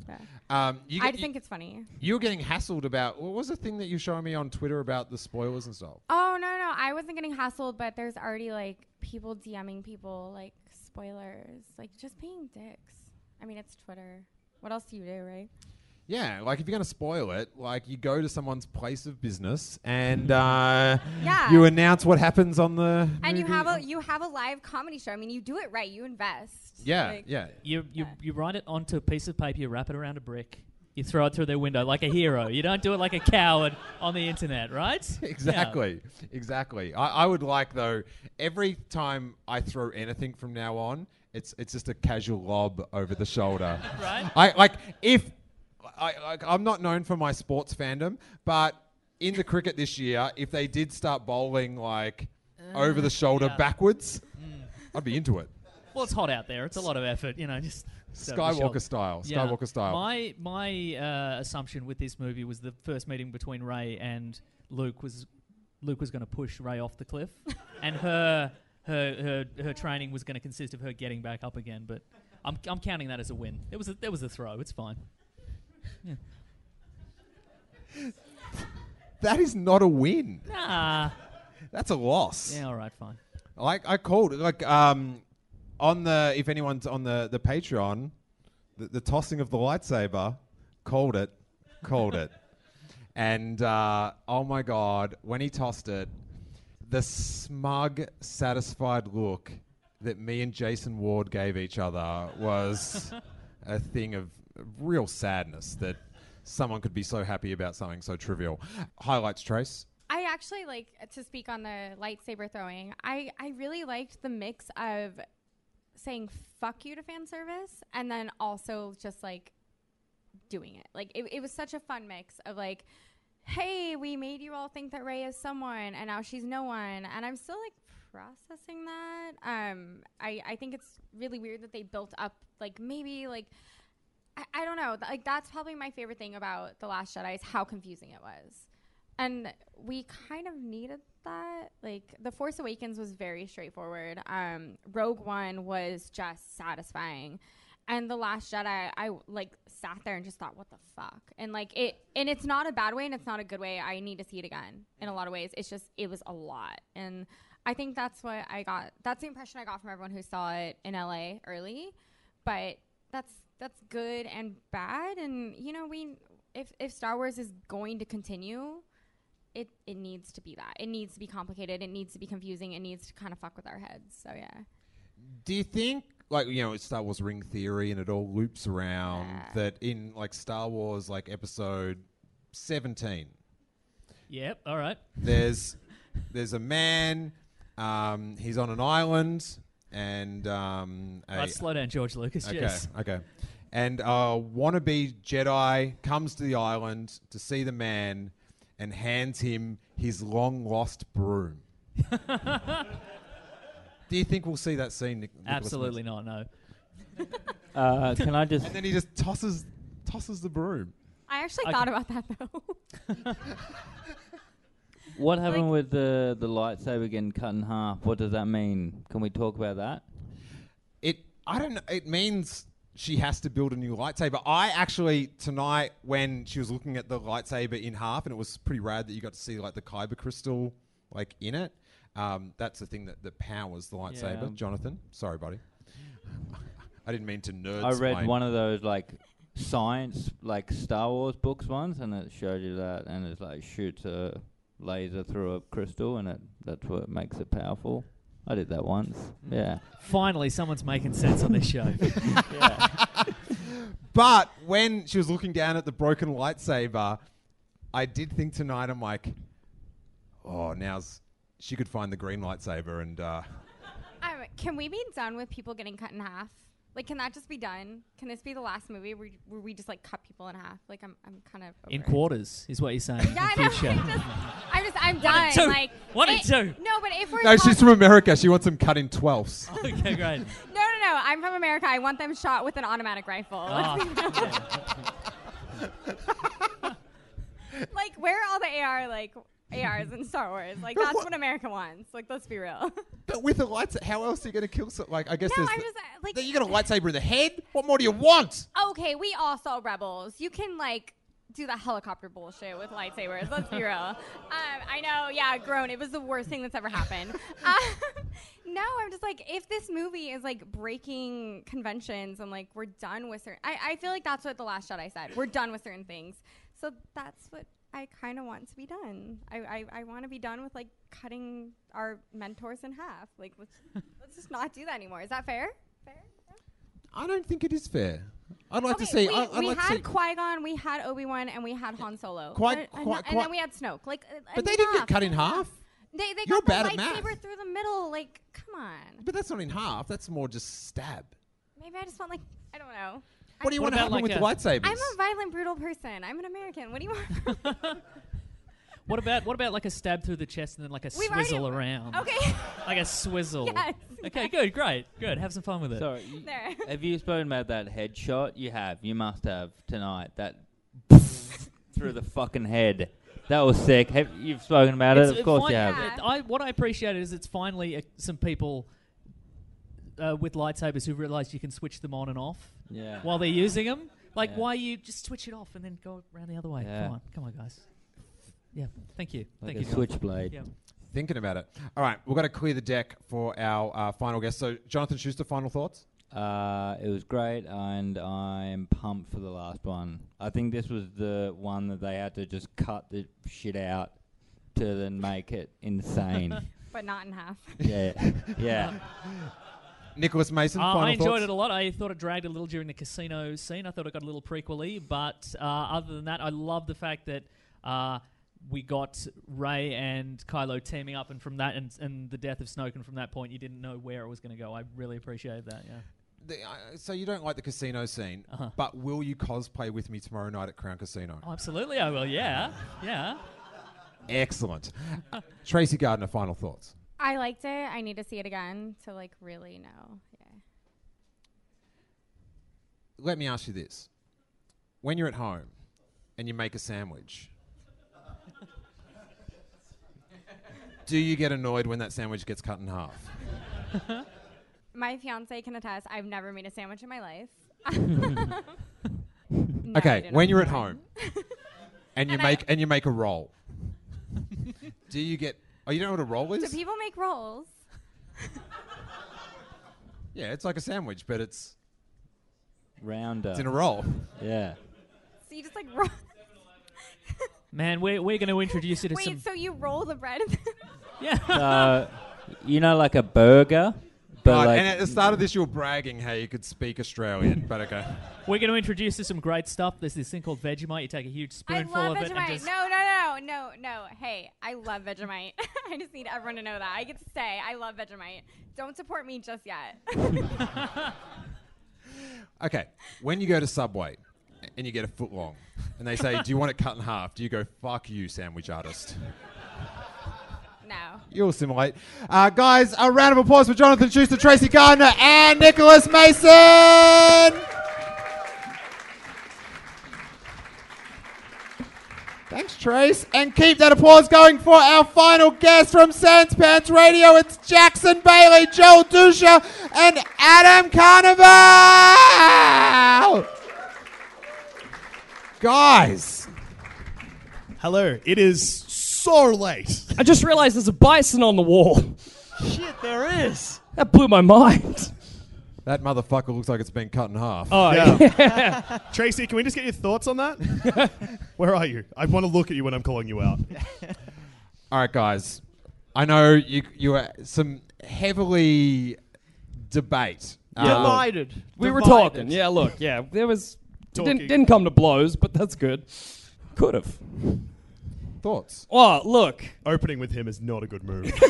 Yeah. Um, you I get- think it's funny. You were getting hassled about, what was the thing that you showing me on Twitter about the spoilers and stuff? Oh no no, I wasn't getting hassled, but there's already like people DMing people like spoilers, like just being dicks. I mean, it's Twitter. What else do you do, right? Yeah, like if you're going to spoil it, like you go to someone's place of business and uh, Yeah. you announce what happens on the. And you have a you have a live comedy show. I mean, you do it right. You invest. Yeah, Like, yeah. You you you write it onto a piece of paper. You wrap it around a brick. You throw it through their window like a hero. You don't do it like a coward on the internet, right? Exactly, exactly. I, I would like though every time I throw anything from now on, it's it's just a casual lob over the shoulder. Right. I like if I like I'm not known for my sports fandom, but in the cricket this year, if they did start bowling like over the shoulder yeah. backwards, I'd be into it. Well, it's hot out there. It's a lot of effort, you know. Just stuff the shoulder. Skywalker style, Skywalker style. My my uh, assumption with this movie was the first meeting between Rey and Luke was Luke was going to push Rey off the cliff, and her her her her training was going to consist of her getting back up again. But I'm I'm counting that as a win. It was a, it was a throw. It's fine. Yeah. That is not a win. Nah. That's a loss. Yeah. All right. Fine. Like I called like um on the if anyone's on the the Patreon, the, the tossing of the lightsaber, called it, called it. And uh, oh my god, when he tossed it, the smug, satisfied look that me and Jason Ward gave each other was a thing of real sadness that someone could be so happy about something so trivial. Highlights, Trace. I actually like to speak on the lightsaber throwing. I, I really liked the mix of saying fuck you to fan service and then also just like doing it. Like it, it was such a fun mix of like, hey, we made you all think that Rey is someone and now she's no one. And I'm still like processing that. Um, I, I think it's really weird that they built up like maybe like I, I don't know. Like that's probably my favorite thing about The Last Jedi is how confusing it was. And we kind of needed that. Like The Force Awakens was very straightforward. Um, Rogue One was just satisfying. And The Last Jedi, I like sat there and just thought, what the fuck? And like it, and it's not a bad way and it's not a good way. I need to see it again in a lot of ways. It's just, it was a lot. And I think that's what I got. That's the impression I got from everyone who saw it in LA early. But that's that's good and bad. And you know, we if if Star Wars is going to continue, it it needs to be that. It needs to be complicated. It needs to be confusing. It needs to kind of fuck with our heads. So yeah. Do you think, like you know, it's Star Wars ring theory, and it all loops around that in like Star Wars, like Episode seventeen, Yep. All right. there's there's a man, um, he's on an island, and um, a- Right, slow down, George Lucas. Okay, Yes. okay. And a wannabe Jedi comes to the island to see the man and hands him his long lost broom. Do you think we'll see that scene? Nic- Nicholas Absolutely Winston? not. No. Uh, can I just? And then he just tosses tosses the broom. I actually I thought about that though. What happened with the the lightsaber getting cut in half? What does that mean? Can we talk about that? It I don't know. It means she has to build a new lightsaber. I actually tonight when she was looking at the lightsaber in half, and it was pretty rad that you got to see like the kyber crystal like in it. Um, that's the thing that, that powers the lightsaber. Yeah. Jonathan, sorry, buddy. I didn't mean to nerd. I read one of those like science, like Star Wars books once, and it showed you that, and it's like shoots a laser through a crystal, and it that's what makes it powerful. I did that once. Yeah. Finally, someone's making sense on this show. yeah. But when she was looking down at the broken lightsaber, I did think tonight. I'm like, oh, now's she could find the green lightsaber and. Uh, Um, can we be done with people getting cut in half? Like, can that just be done? Can this be the last movie where, where we just like cut people in half? Like, I'm, I'm kind of In quarters is what you're saying. Yeah, I in know. future. I'm just, I'm One done. and two. Like, One and it- two. No, but if we're no, she's from America. She wants them cut in twelfths. okay, great. no, no, no. I'm from America. I want them shot with an automatic rifle. Let's be real. like, where are all the AR like ARs in Star Wars? Like, that's what America wants. Like, let's be real. But with a lightsaber, how else are you going to kill? So, like, I guess No, there's. I'm just, uh, like- you got a lightsaber in the head. What more do you want? okay, we all saw Rebels. You can like do the helicopter bullshit with lightsabers. Let's be real. Um, I know, yeah, grown. It was the worst thing that's ever happened. Um, no, I'm just like, if this movie is like breaking conventions and like we're done with certain, I, I feel like that's what the Last Jedi said. We're done with certain things. So that's what I kind of want to be done. I, I, I want to be done with like cutting our mentors in half. Like let's let's just not do that anymore. Is that fair? Fair. I don't think it is fair. I'd like to Okay, see. We, I, I'd we like to had see. Qui Gon, we had Obi Wan, and we had Han Solo. Qui- and, and, Qui- and then we had Snoke. Like, uh, But they didn't get cut in half. They they You're got bad the at math. lightsaber through the middle. Like, come on. But that's not in half. That's more just stab. Maybe I just want like I don't know. What do you want to happen with the lightsabers? I'm a violent, brutal person. I'm an American. What do you want? What about what about like a stab through the chest and then like a We've already- swizzle around? Okay. like a swizzle. Yes. Okay, good, great, good. Have some fun with it. Sorry. you- There. Have you spoken about that headshot? You have. You must have tonight. That through the fucking head. That was sick. Have you've spoken about It's, it? Of course fin- you have. it- I, what I appreciate is it's finally uh, some people uh, with lightsabers who realise you can switch them on and off Yeah. while they're using them. Like, Yeah. why you just switch it off and then go around the other way? Yeah. Come on, come on, guys. Yeah, thank you. Like thank a you. John. switchblade. Yeah. Thinking about it. All right, we've got to clear the deck for our uh, final guest. So, Jonathan Schuster, final thoughts? Uh, it was great, and I'm pumped for the last one. I think this was the one that they had to just cut the shit out to then make it insane. but not in half. yeah, yeah. Nicholas Mason, Uh, final I enjoyed thoughts? it a lot. I thought it dragged a little during the casino scene. I thought it got a little prequely, but uh, other than that, I love the fact that uh, we got Rey and Kylo teaming up, and from that, and, and the death of Snoke, and from that point, you didn't know where it was going to go. I really appreciated that. Yeah. The, uh, so you don't like the casino scene, Uh-huh. but will you cosplay with me tomorrow night at Crown Casino? Oh, absolutely, I will. Yeah, yeah. Excellent. Tracy Gardner, final thoughts. I liked it. I need to see it again to like really know. Yeah. Let me ask you this: When you're at home and you make a sandwich, do you get annoyed when that sandwich gets cut in half? My fiance can attest. I've never made a sandwich in my life. No, okay, when you're at home and you And I- make and you make a roll, do you get? Oh, you don't know what a roll is? Do people make rolls? Yeah, it's like a sandwich, but it's Rounder. it's in a roll. Yeah. So you just like roll. Man, we're, we're going to introduce you to Wait, some. so you roll the bread? yeah. Uh, you know, like a burger, but Right, like and at the start of this, you were bragging how you could speak Australian, but okay. We're going to introduce you to some great stuff. There's this thing called Vegemite. You take a huge I spoonful love of it and Vegemite. just. No, no, no, no, no. Hey, I love Vegemite. I just need everyone to know that. I get to say I love Vegemite. Don't support me just yet. Okay, when you go to Subway and you get a foot long, and they say, "Do you want it cut in half?" Do you go, "Fuck you, sandwich artist"? No. You'll assimilate. Uh, guys, a round of applause for Jonathan Schuster, Tracy Gardner, and Nicholas Mason. Thanks, Trace. And keep that applause going for our final guest from Sans Pants Radio. It's Jackson Bailey, Joel Dusha, and Adam Carnival. Guys. Hello. It is so late. I just realized there's a bison on the wall. Shit, there is. That blew my mind. That motherfucker looks like it's been cut in half. Oh, yeah. Tracy, can we just get your thoughts on that? Where are you? I want to look at you when I'm calling you out. All right, guys. I know you you are some heavily debate. Uh, Divided. We were Divided. talking. Yeah, look. Yeah, there was. it Talking. Didn't, didn't come to blows, but that's good. Could have. Thoughts? Oh, look. Opening with him is not a good move.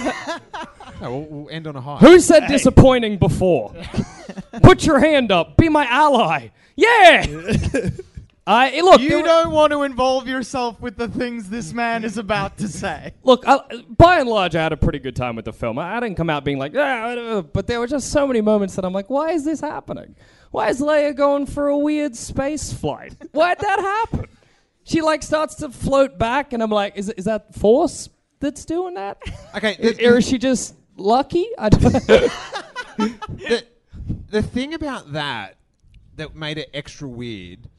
No, we'll, we'll end on a high. Who said disappointing before? Put your hand up. Be my ally. Yeah. I look. there You were- don't want to involve yourself with the things this man is about to say. Look, I, by and large, I had a pretty good time with the film. I, I didn't come out being like, ah, but there were just so many moments that I'm like, why is this happening? Why is Leia going for a weird space flight? Why'd that happen? She like starts to float back, and I'm like, is, is that Force that's doing that? Okay, or is she just lucky? I don't the, the thing about that that made it extra weird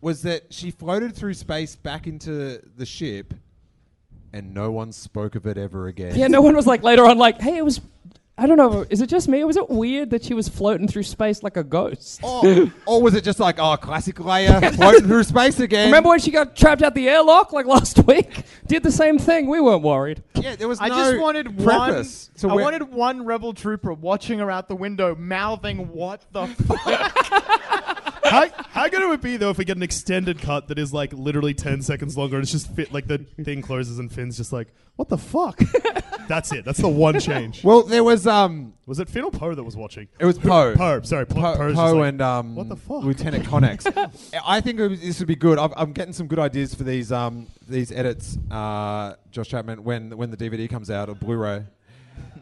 was that she floated through space back into the ship and no one spoke of it ever again. yeah, no one was like later on, like, hey, it was. I don't know. Is it just me, or was it weird that she was floating through space like a ghost? or, or was it just like, oh, classic Leia floating through space again? Remember when she got trapped out the airlock like last week? Did the same thing. We weren't worried. Yeah, there was I no just wanted preface one. to I where- wanted one rebel trooper watching her out the window, mouthing, "What the fuck." how, how good it would be though if we get an extended cut that is like literally 10 seconds longer and it's just fit like the thing closes and Finn's just like, what the fuck? That's it. That's the one change. Well, there was um. Was it Finn or Poe that was watching? It was Poe. Poe. Sorry, Po- Poe, Poe's just Poe like, and um, what the fuck? Lieutenant Connix. I think it was, this would be good. I'm, I'm getting some good ideas for these um, these edits, uh, Josh Chapman, when when the DVD comes out or Blu-ray.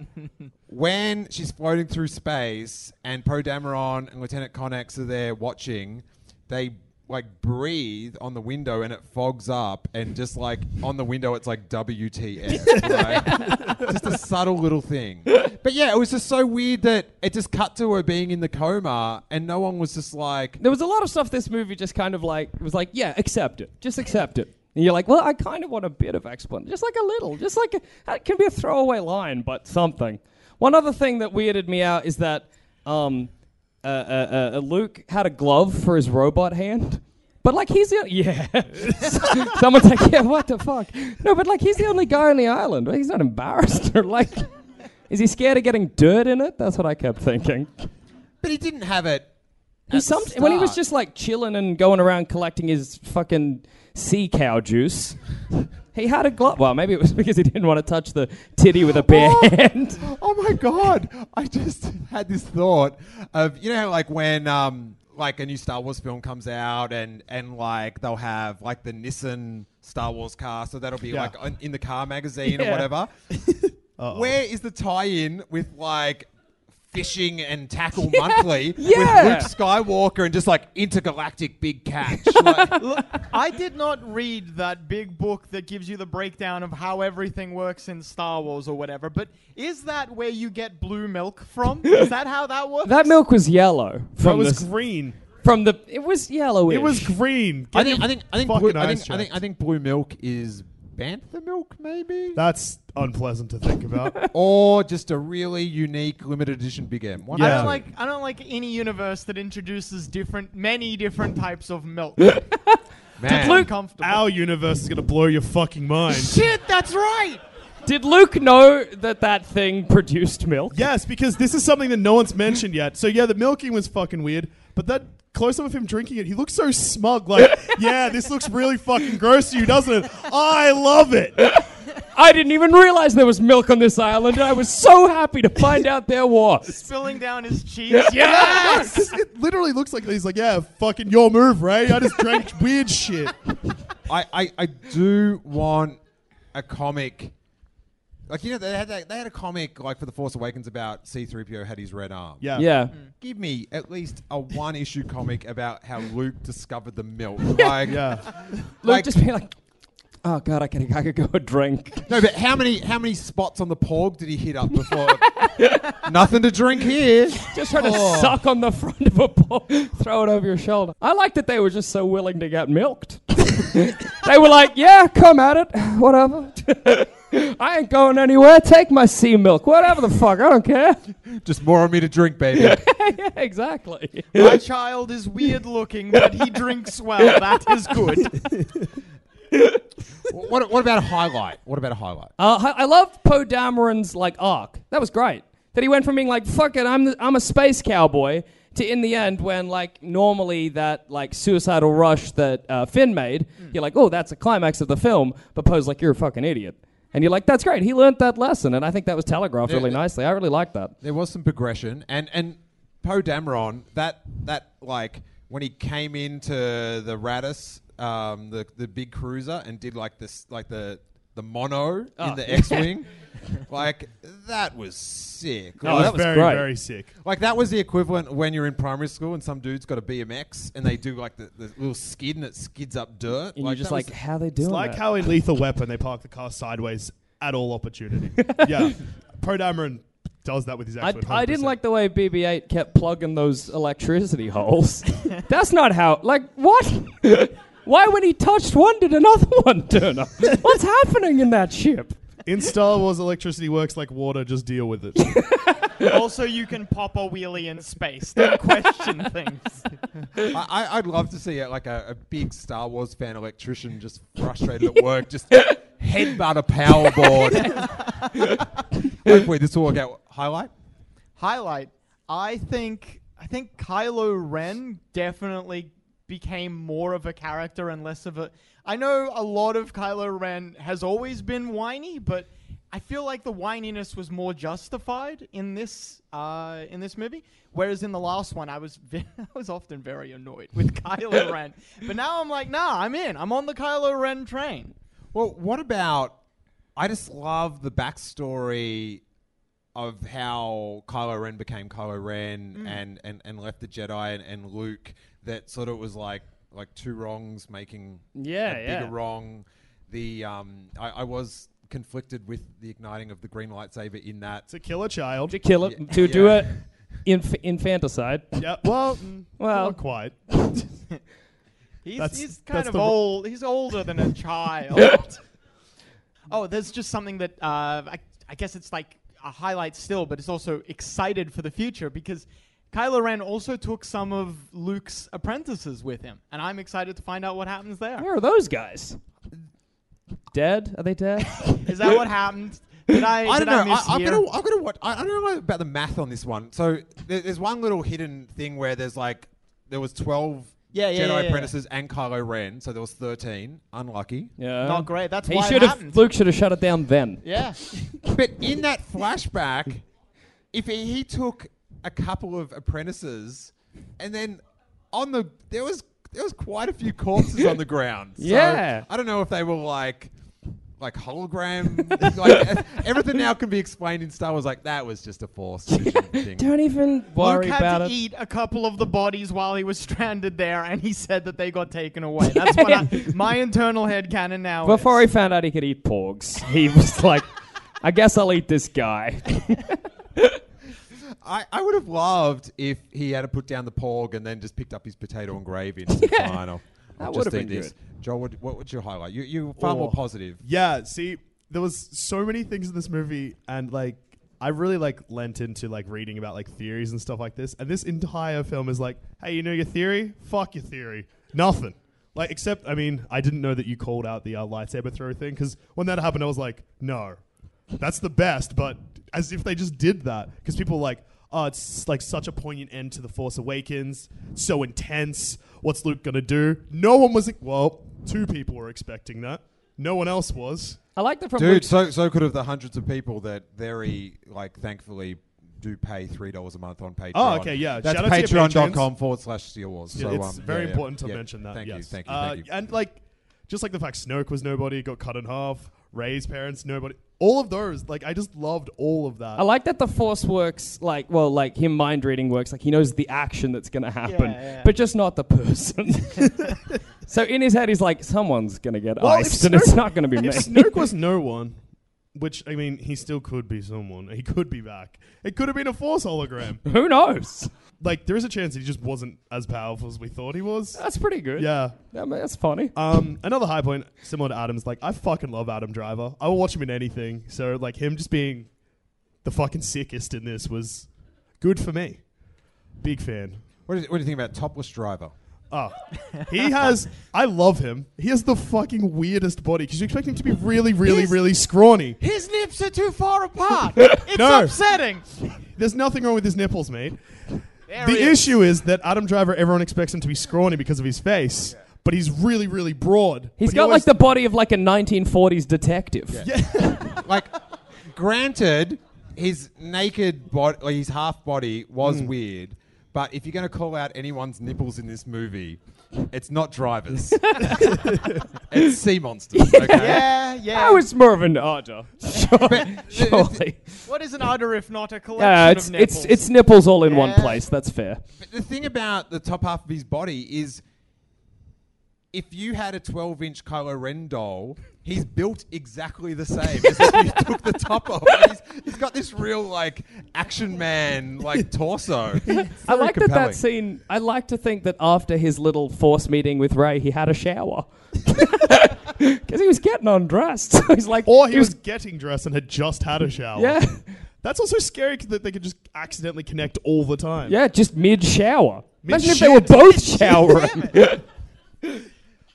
when she's floating through space and Poe Dameron and Lieutenant Connix are there watching, they like breathe on the window and it fogs up and just like on the window it's like WTF. right? just a subtle little thing. But yeah, it was just so weird that it just cut to her being in the coma and no one was just like There was a lot of stuff this movie just kind of like was like, yeah, accept it, just accept it. And you're like, well, I kind of want a bit of explanation, just like a little, just like a, it can be a throwaway line, but something. One other thing that weirded me out is that um, uh, uh, uh, Luke had a glove for his robot hand. But like he's the yeah. Someone's like, yeah, what the fuck? No, but like he's the only guy on the island. He's not embarrassed or like, is he scared of getting dirt in it? That's what I kept thinking. But he didn't have it. He at some, the when he was just like chilling and going around collecting his fucking sea cow juice, he had a glove. Well, maybe it was because he didn't want to touch the titty with a bare hand. Oh my god! I just had this thought of you know like when um like a new Star Wars film comes out and and like they'll have like the Nissan Star Wars car, so that'll be Yeah. like on, in the car magazine or Yeah. whatever. Uh-oh. Where is the tie-in with like? Fishing and Tackle Monthly Yeah. with Luke Skywalker and just like intergalactic big catch. Like, Look, I did not read that big book that gives you the breakdown of how everything works in Star Wars or whatever, but is that where you get blue milk from? is that how that works? That milk was yellow. From was the, green. From the it was yellow. It was green. I Get think I think I think blue, I think, I think. I think blue milk is bantha milk maybe. That's unpleasant to think about. or just a really unique limited edition Big M. One I of don't two. like I don't like any universe that introduces different many different types of milk. Man. Luke, our universe is gonna blow your fucking mind. Shit, that's right. Did Luke know that that thing produced milk? Yes, because this is something that no one's mentioned yet. So yeah, the milking was fucking weird, but that close up of him drinking it, he looks so smug. Like, yeah, this looks really fucking gross to you, doesn't it? I love it. I didn't even realize there was milk on this island, and I was so happy to find out there was. Spilling down his cheeks. Yes! 'Cause it literally looks like he's like, yeah, fucking your move, Rey. I just drank weird shit. I, I, I do want a comic. Like you know they had that, they had a comic like for the Force Awakens about C3PO had his red arm. Yeah. Yeah. Mm. Give me at least a one issue comic about how Luke discovered the milk. Like yeah. Luke Like- just being like, "Oh God, I could, I could go a drink." No, but how many how many spots on the porg did he hit up before? Nothing to drink here. Just trying to Oh. suck on the front of a bowl, throw it over your shoulder. I like that they were just so willing to get milked. they were like, "Yeah, come at it, whatever." I ain't going anywhere. Take my sea milk, whatever the fuck. I don't care. Just more on me to drink, baby. yeah, exactly. My child is weird looking, but he drinks well. That is good. what, what about a highlight? What about a highlight? Uh, I I love Poe Dameron's like arc. That was great. That he went from being like "fuck it, I'm the, I'm a space cowboy" to in the end when like normally that like suicidal rush that uh, Finn made, you're like, "Oh, that's a climax of the film," but Poe's like, "You're a fucking idiot," and you're like, "That's great. He learned that lesson," and I think that was telegraphed really nicely. I really like that. There was some progression, and and Poe Dameron that that like when he came into the Raddus, um, the the big cruiser, and did like this like the the mono Oh. in the X-wing, like that was sick. That Like- was very, very sick. Like that was the equivalent when you're in primary school and some dude's got a BMX and they do like the, the little skid and it skids up dirt. And you're just that like, was- "How they It's doing like that?" how in Lethal Weapon they park the car sideways at all opportunity. yeah. Poe Dameron does that with his I, X-Wing. I didn't like the way BB-8 kept plugging those electricity holes. That's not how. Like what? Why, when he touched one, did another one turn up? What's happening in that ship? In Star Wars, electricity works like water. Just deal with it. also, you can pop a wheelie in space. Don't question things. I, I- I'd love to see uh, like a, a big Star Wars fan electrician just frustrated at work, just headbutt a power board. Hopefully, this will work out. Highlight. Highlight. I think I think Kylo Ren definitely became more of a character and less of a. I know a lot of Kylo Ren has always been whiny, but I feel like the whininess was more justified in this uh, in this movie. Whereas in the last one, I was ve- I was often very annoyed with Kylo Ren, but now I'm like, nah, I'm in. I'm on the Kylo Ren train. Well, what about? I just love the backstory of how Kylo Ren became Kylo Ren Mm. and, and, and left the Jedi and, and Luke. That sort of was like like two wrongs making Yeah, a bigger yeah. wrong. The um, I, I was conflicted with the igniting of the green lightsaber in that to kill a child, To kill it, Yeah, to do yeah. it inf- infanticide. Yeah. Well, mm, well, not quite. He's, That's- he's that's kind of the- old. He's older than a child. oh, there's just something that uh, I, I guess it's like a highlight still, but it's also excited for the future because Kylo Ren also took some of Luke's apprentices with him, and I'm excited to find out what happens there. Where are those guys? Dead? Are they dead? Is that what happened? Did I? I did don't know. miss I, am here? gonna, I'm gonna watch. I, I don't know about the math on this one. So there, there's one little hidden thing where there's like there was 12 Yeah, yeah, Jedi yeah, yeah. apprentices and Kylo Ren, so there was 13. Unlucky. Yeah. Not great. That's he why it should have. happened. Luke should have shut it down then. Yeah. but in that flashback, if he, he took a couple of apprentices, and then on the there was there was quite a few corpses on the ground. So Yeah. I don't know if they were like like hologram. like everything now can be explained in Star Wars. Like that was just a force thing. Don't even worry Luke had about to it. eat a couple of the bodies while he was stranded there, and he said that they got taken away. That's what I, my internal head canon now. Before he found out he could eat porgs, he was like, I guess I'll eat this guy. I, I would have loved if he had to put down the porg and then just picked up his potato and gravy and said, Yeah. "Fine, I'll, That would have been this." good. Joel, what, what would you highlight? You you were far more Oh. positive. Yeah, see, there was so many things in this movie, and like, I really like lent into like reading about like theories and stuff like this. And this entire film is like, hey, you know your theory? Fuck your theory. Nothing. Like, except, I mean, I didn't know that you called out the uh, lightsaber throw thing because when that happened, I was like, no, that's the best. But as if they just did that because people were like, oh, it's like such a poignant end to the Force Awakens, so intense. What's Luke gonna do? No one was. Well, two people were expecting that. No one else was. I like the from Dude, Luke's- so so could have the hundreds of people that very like thankfully do pay three dollars a month on Patreon. Oh, okay, yeah. That's Shout out to patreon.com forward slash Steele Wars. Yeah, so, it's um, very yeah, yeah. important to Yeah. mention that. Thank you, thank you, Uh, thank you. And like, just like the fact Snoke was nobody, got cut in half. Rey's parents, nobody. All of those, like, I just loved all of that. I like that the Force works like well, like him mind reading works. Like he knows the action that's going to happen, Yeah, yeah. but just not the person. so in his head, he's like, someone's going to get Well, if iced, and it's not going to be me. If Snoke was no one, which I mean, he still could be someone. He could be back. It could have been a Force hologram. Who knows? Like, there is a chance that he just wasn't as powerful as we thought he was. That's pretty good. Yeah. I mean, that's funny. Um, another high point, similar to Adam's, like I fucking love Adam Driver. I will watch him in anything. So like him just being the fucking sickest in this was good for me. Big fan. What do, you, what do you think about Topless Driver? Oh, he has. I love him. He has the fucking weirdest body because you expect him to be really, really, His- really scrawny. His nips are too far apart. it's No. upsetting. There's nothing wrong with his nipples, mate. There the he is. issue is that Adam Driver, everyone expects him to be scrawny because of his face, but he's really, really broad. He's But he got always- like the body of like a 1940s detective. like, granted, his naked body, like his half body, was Mm. weird. But if you're going to call out anyone's nipples in this movie, it's not drivers. it's sea monsters. Okay? Yeah, yeah. Oh, it's more of an udder. Surely. Surely. What is an udder if not a collection Yeah, it's of nipples? it's it's nipples all in one Yeah. place. That's fair. But the thing about the top half of his body is if you had a 12 inch Kylo Ren doll, he's built exactly the same as if you took the top off. He's, he's got this real, like, action man, like, torso. I like that that scene. I like to think that after his little force meeting with Rey, he had a shower because he was getting undressed. So he's like, Or he was getting dressed and had just had a shower. Yeah. That's also scary 'cause that they could just accidentally connect all the time. yeah, just mid shower. Imagine if they were both showering.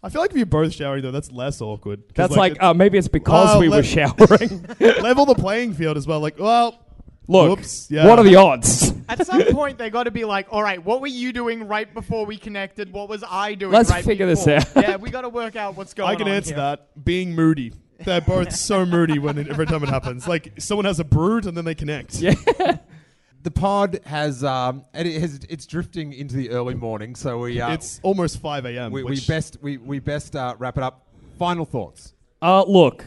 I feel like if you're both showering though, that's less awkward. 'Cause, That's like, it's- uh, maybe it's because Well, we were le- showering. level the playing field as well. Like, well, Look, whoops, yeah. what are the odds? At some point, they got to be like, all right, what were you doing right before we connected? What was I doing Let's right figure this before? out. yeah, we got to work out what's going on I can answer here. that. Being moody. They're both so moody when it, every time it happens. Like someone has a brood and then they connect. Yeah. The pod has, um, and it has, it's drifting into the early morning, so we, uh, It's almost 5 a.m. we, we best, we, we best uh, wrap it up. Final thoughts. Uh, look,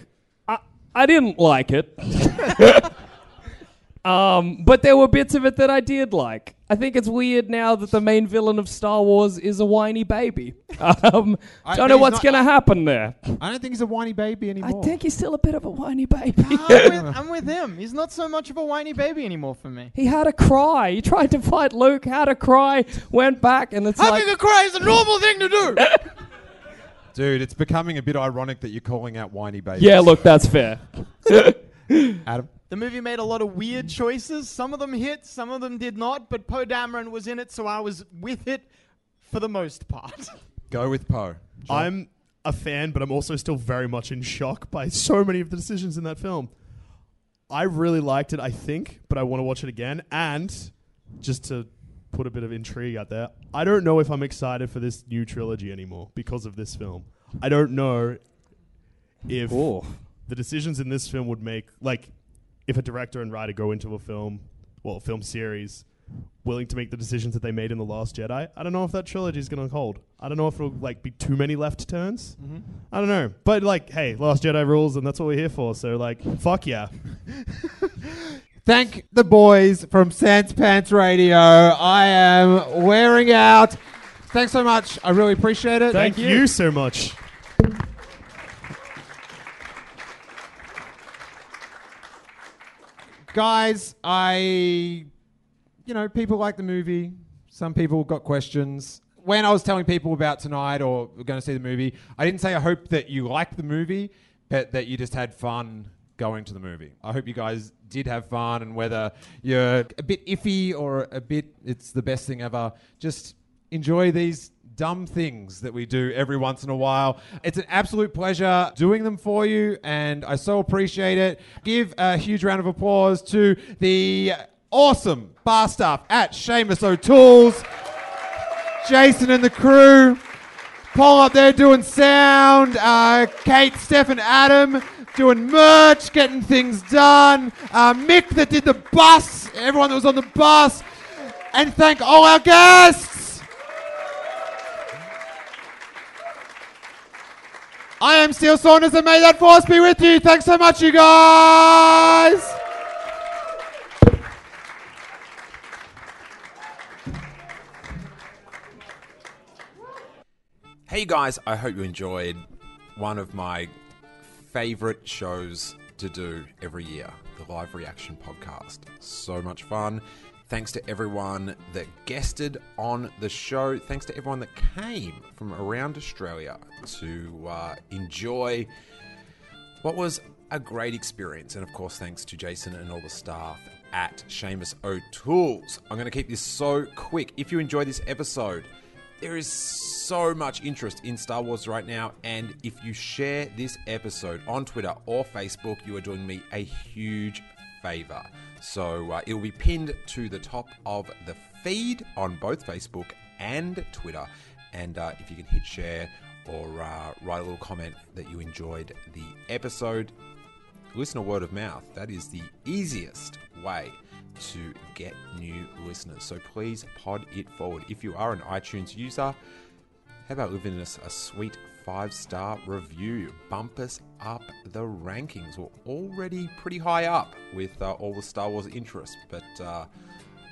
I, I didn't like it. um, but there were bits of it that I did like. I think it's weird now that the main villain of Star Wars is a whiny baby. Um, I- don't know what's going to happen there. I don't think he's a whiny baby anymore. I anymore. think he's still a bit of a whiny baby. I'm, with, I'm with him. He's not so much of a whiny baby anymore for me. he had a cry. He tried to fight Luke, had a cry, went back, and it's Having like. a cry is a normal thing to do. Dude, it's becoming a bit ironic that you're calling out whiny babies. yeah, look, that's fair. Adam? The movie made a lot of weird choices. Some of them hit, some of them did not. But Poe Dameron was in it, so I was with it for the most part. Go with Poe. I'm a fan, but I'm also still very much in shock by so many of the decisions in that film. I really liked it, I think, but I want to watch it again. And just to put a bit of intrigue out there, I don't know if I'm excited for this new trilogy anymore because of this film. I don't know if the decisions in this film would make, like, if a director and writer go into a film, well, a film series, willing to make the decisions that they made in the Last Jedi. I don't know if that trilogy is going to hold. I don't know if it'll like be too many left turns. Mhm. I don't know, but like, hey, Last Jedi rules, and that's what we're here for. So like, fuck yeah. Thank the boys from Sans Pants Radio. I am wearing out. Thanks so much. I really appreciate it. Thank you so much. Guys, I, you know, people like the movie. Some people got questions. When I was telling people about tonight or going to see the movie, I didn't say I hope that you liked the movie, but that you just had fun going to the movie. I hope you guys did have fun, and whether you're a bit iffy or a bit, it's the best thing ever. Just enjoy these dumb things that we do every once in a while. It's an absolute pleasure doing them for you, and I so appreciate it. Give a huge round of applause to the awesome bar staff at Seamus O'Toole's, Jason and the crew. Paul up there doing sound. Uh, Kate, Steph, and Adam doing merch, getting things done. Uh, Mick that did the bus. Everyone that was on the bus. And thank all our guests. I am Steele Saunders, and may that force be with you. Thanks so much, you guys. Hey, guys, I hope you enjoyed one of my favorite shows to do every year the live reaction podcast. So much fun. Thanks to everyone that guested on the show. Thanks to everyone that came from around Australia to uh, enjoy what was a great experience. And of course, thanks to Jason and all the staff at Seamus O'Toole's. I'm going to keep this so quick. If you enjoyed this episode, there is so much interest in Star Wars right now, and if you share this episode on Twitter or Facebook, you are doing me a huge favor. So uh, it will be pinned to the top of the feed on both Facebook and Twitter. And uh, if you can hit share or uh, write a little comment that you enjoyed the episode, listener word of mouth. That is the easiest way to get new listeners. So please pod it forward. If you are an iTunes user, how about leaving us a sweet five star review? Bump us up the rankings. We're already pretty high up with uh, all the Star Wars interest, but uh,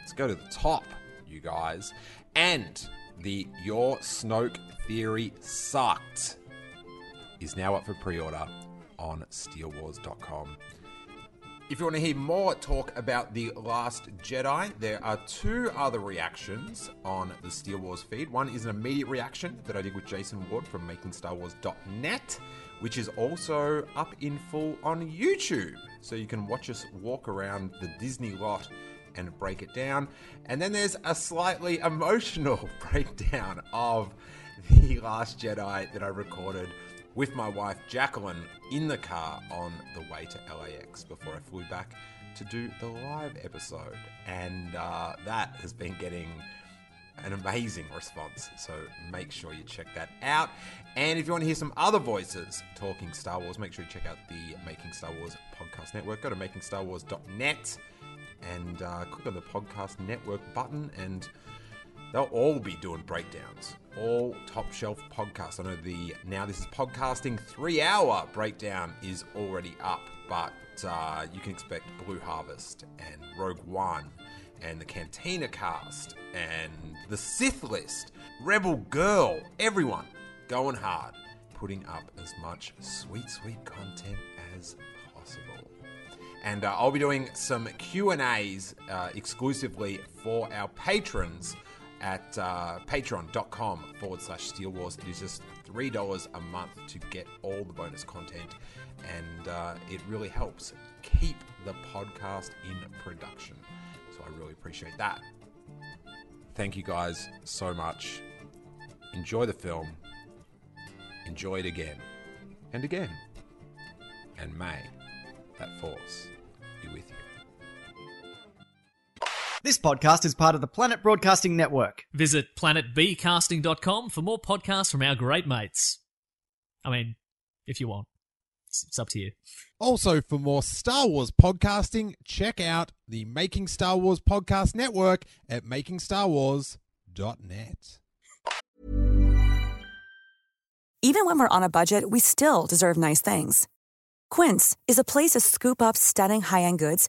let's go to the top, you guys. And the Your Snoke Theory Sucked is now up for pre order on steelewars.com. If you want to hear more talk about The Last Jedi, there are two other reactions on the Steele Wars feed. One is an immediate reaction that I did with Jason Ward from MakingStarWars.net, which is also up in full on YouTube. So you can watch us walk around the Disney lot and break it down. And then there's a slightly emotional breakdown of The Last Jedi that I recorded with my wife Jacqueline in the car on the way to LAX before I flew back to do the live episode. And uh, that has been getting an amazing response. So make sure you check that out. And if you want to hear some other voices talking Star Wars, make sure you check out the Making Star Wars podcast network. Go to makingstarwars.net and uh, click on the podcast network button and they'll all be doing breakdowns. All top shelf podcasts. I know the Now This Is Podcasting three hour breakdown is already up, but uh, you can expect Blue Harvest and Rogue One and the Cantina cast and the Sith list, Rebel Girl, everyone going hard, putting up as much sweet, sweet content as possible and uh, I'll be doing some Q and A's uh, exclusively for our patrons at uh, patreon.com forward slash Steele Wars. It is just $3 a month to get all the bonus content, and uh, it really helps keep the podcast in production. So I really appreciate that. Thank you guys so much. Enjoy the film. Enjoy it again and again. And may that force be with you. This podcast is part of the Planet Broadcasting Network. Visit planetbcasting.com for more podcasts from our great mates. I mean, if you want, it's, it's up to you. Also, for more Star Wars podcasting, check out the Making Star Wars Podcast Network at makingstarwars.net. Even when we're on a budget, we still deserve nice things. Quince is a place to scoop up stunning high-end goods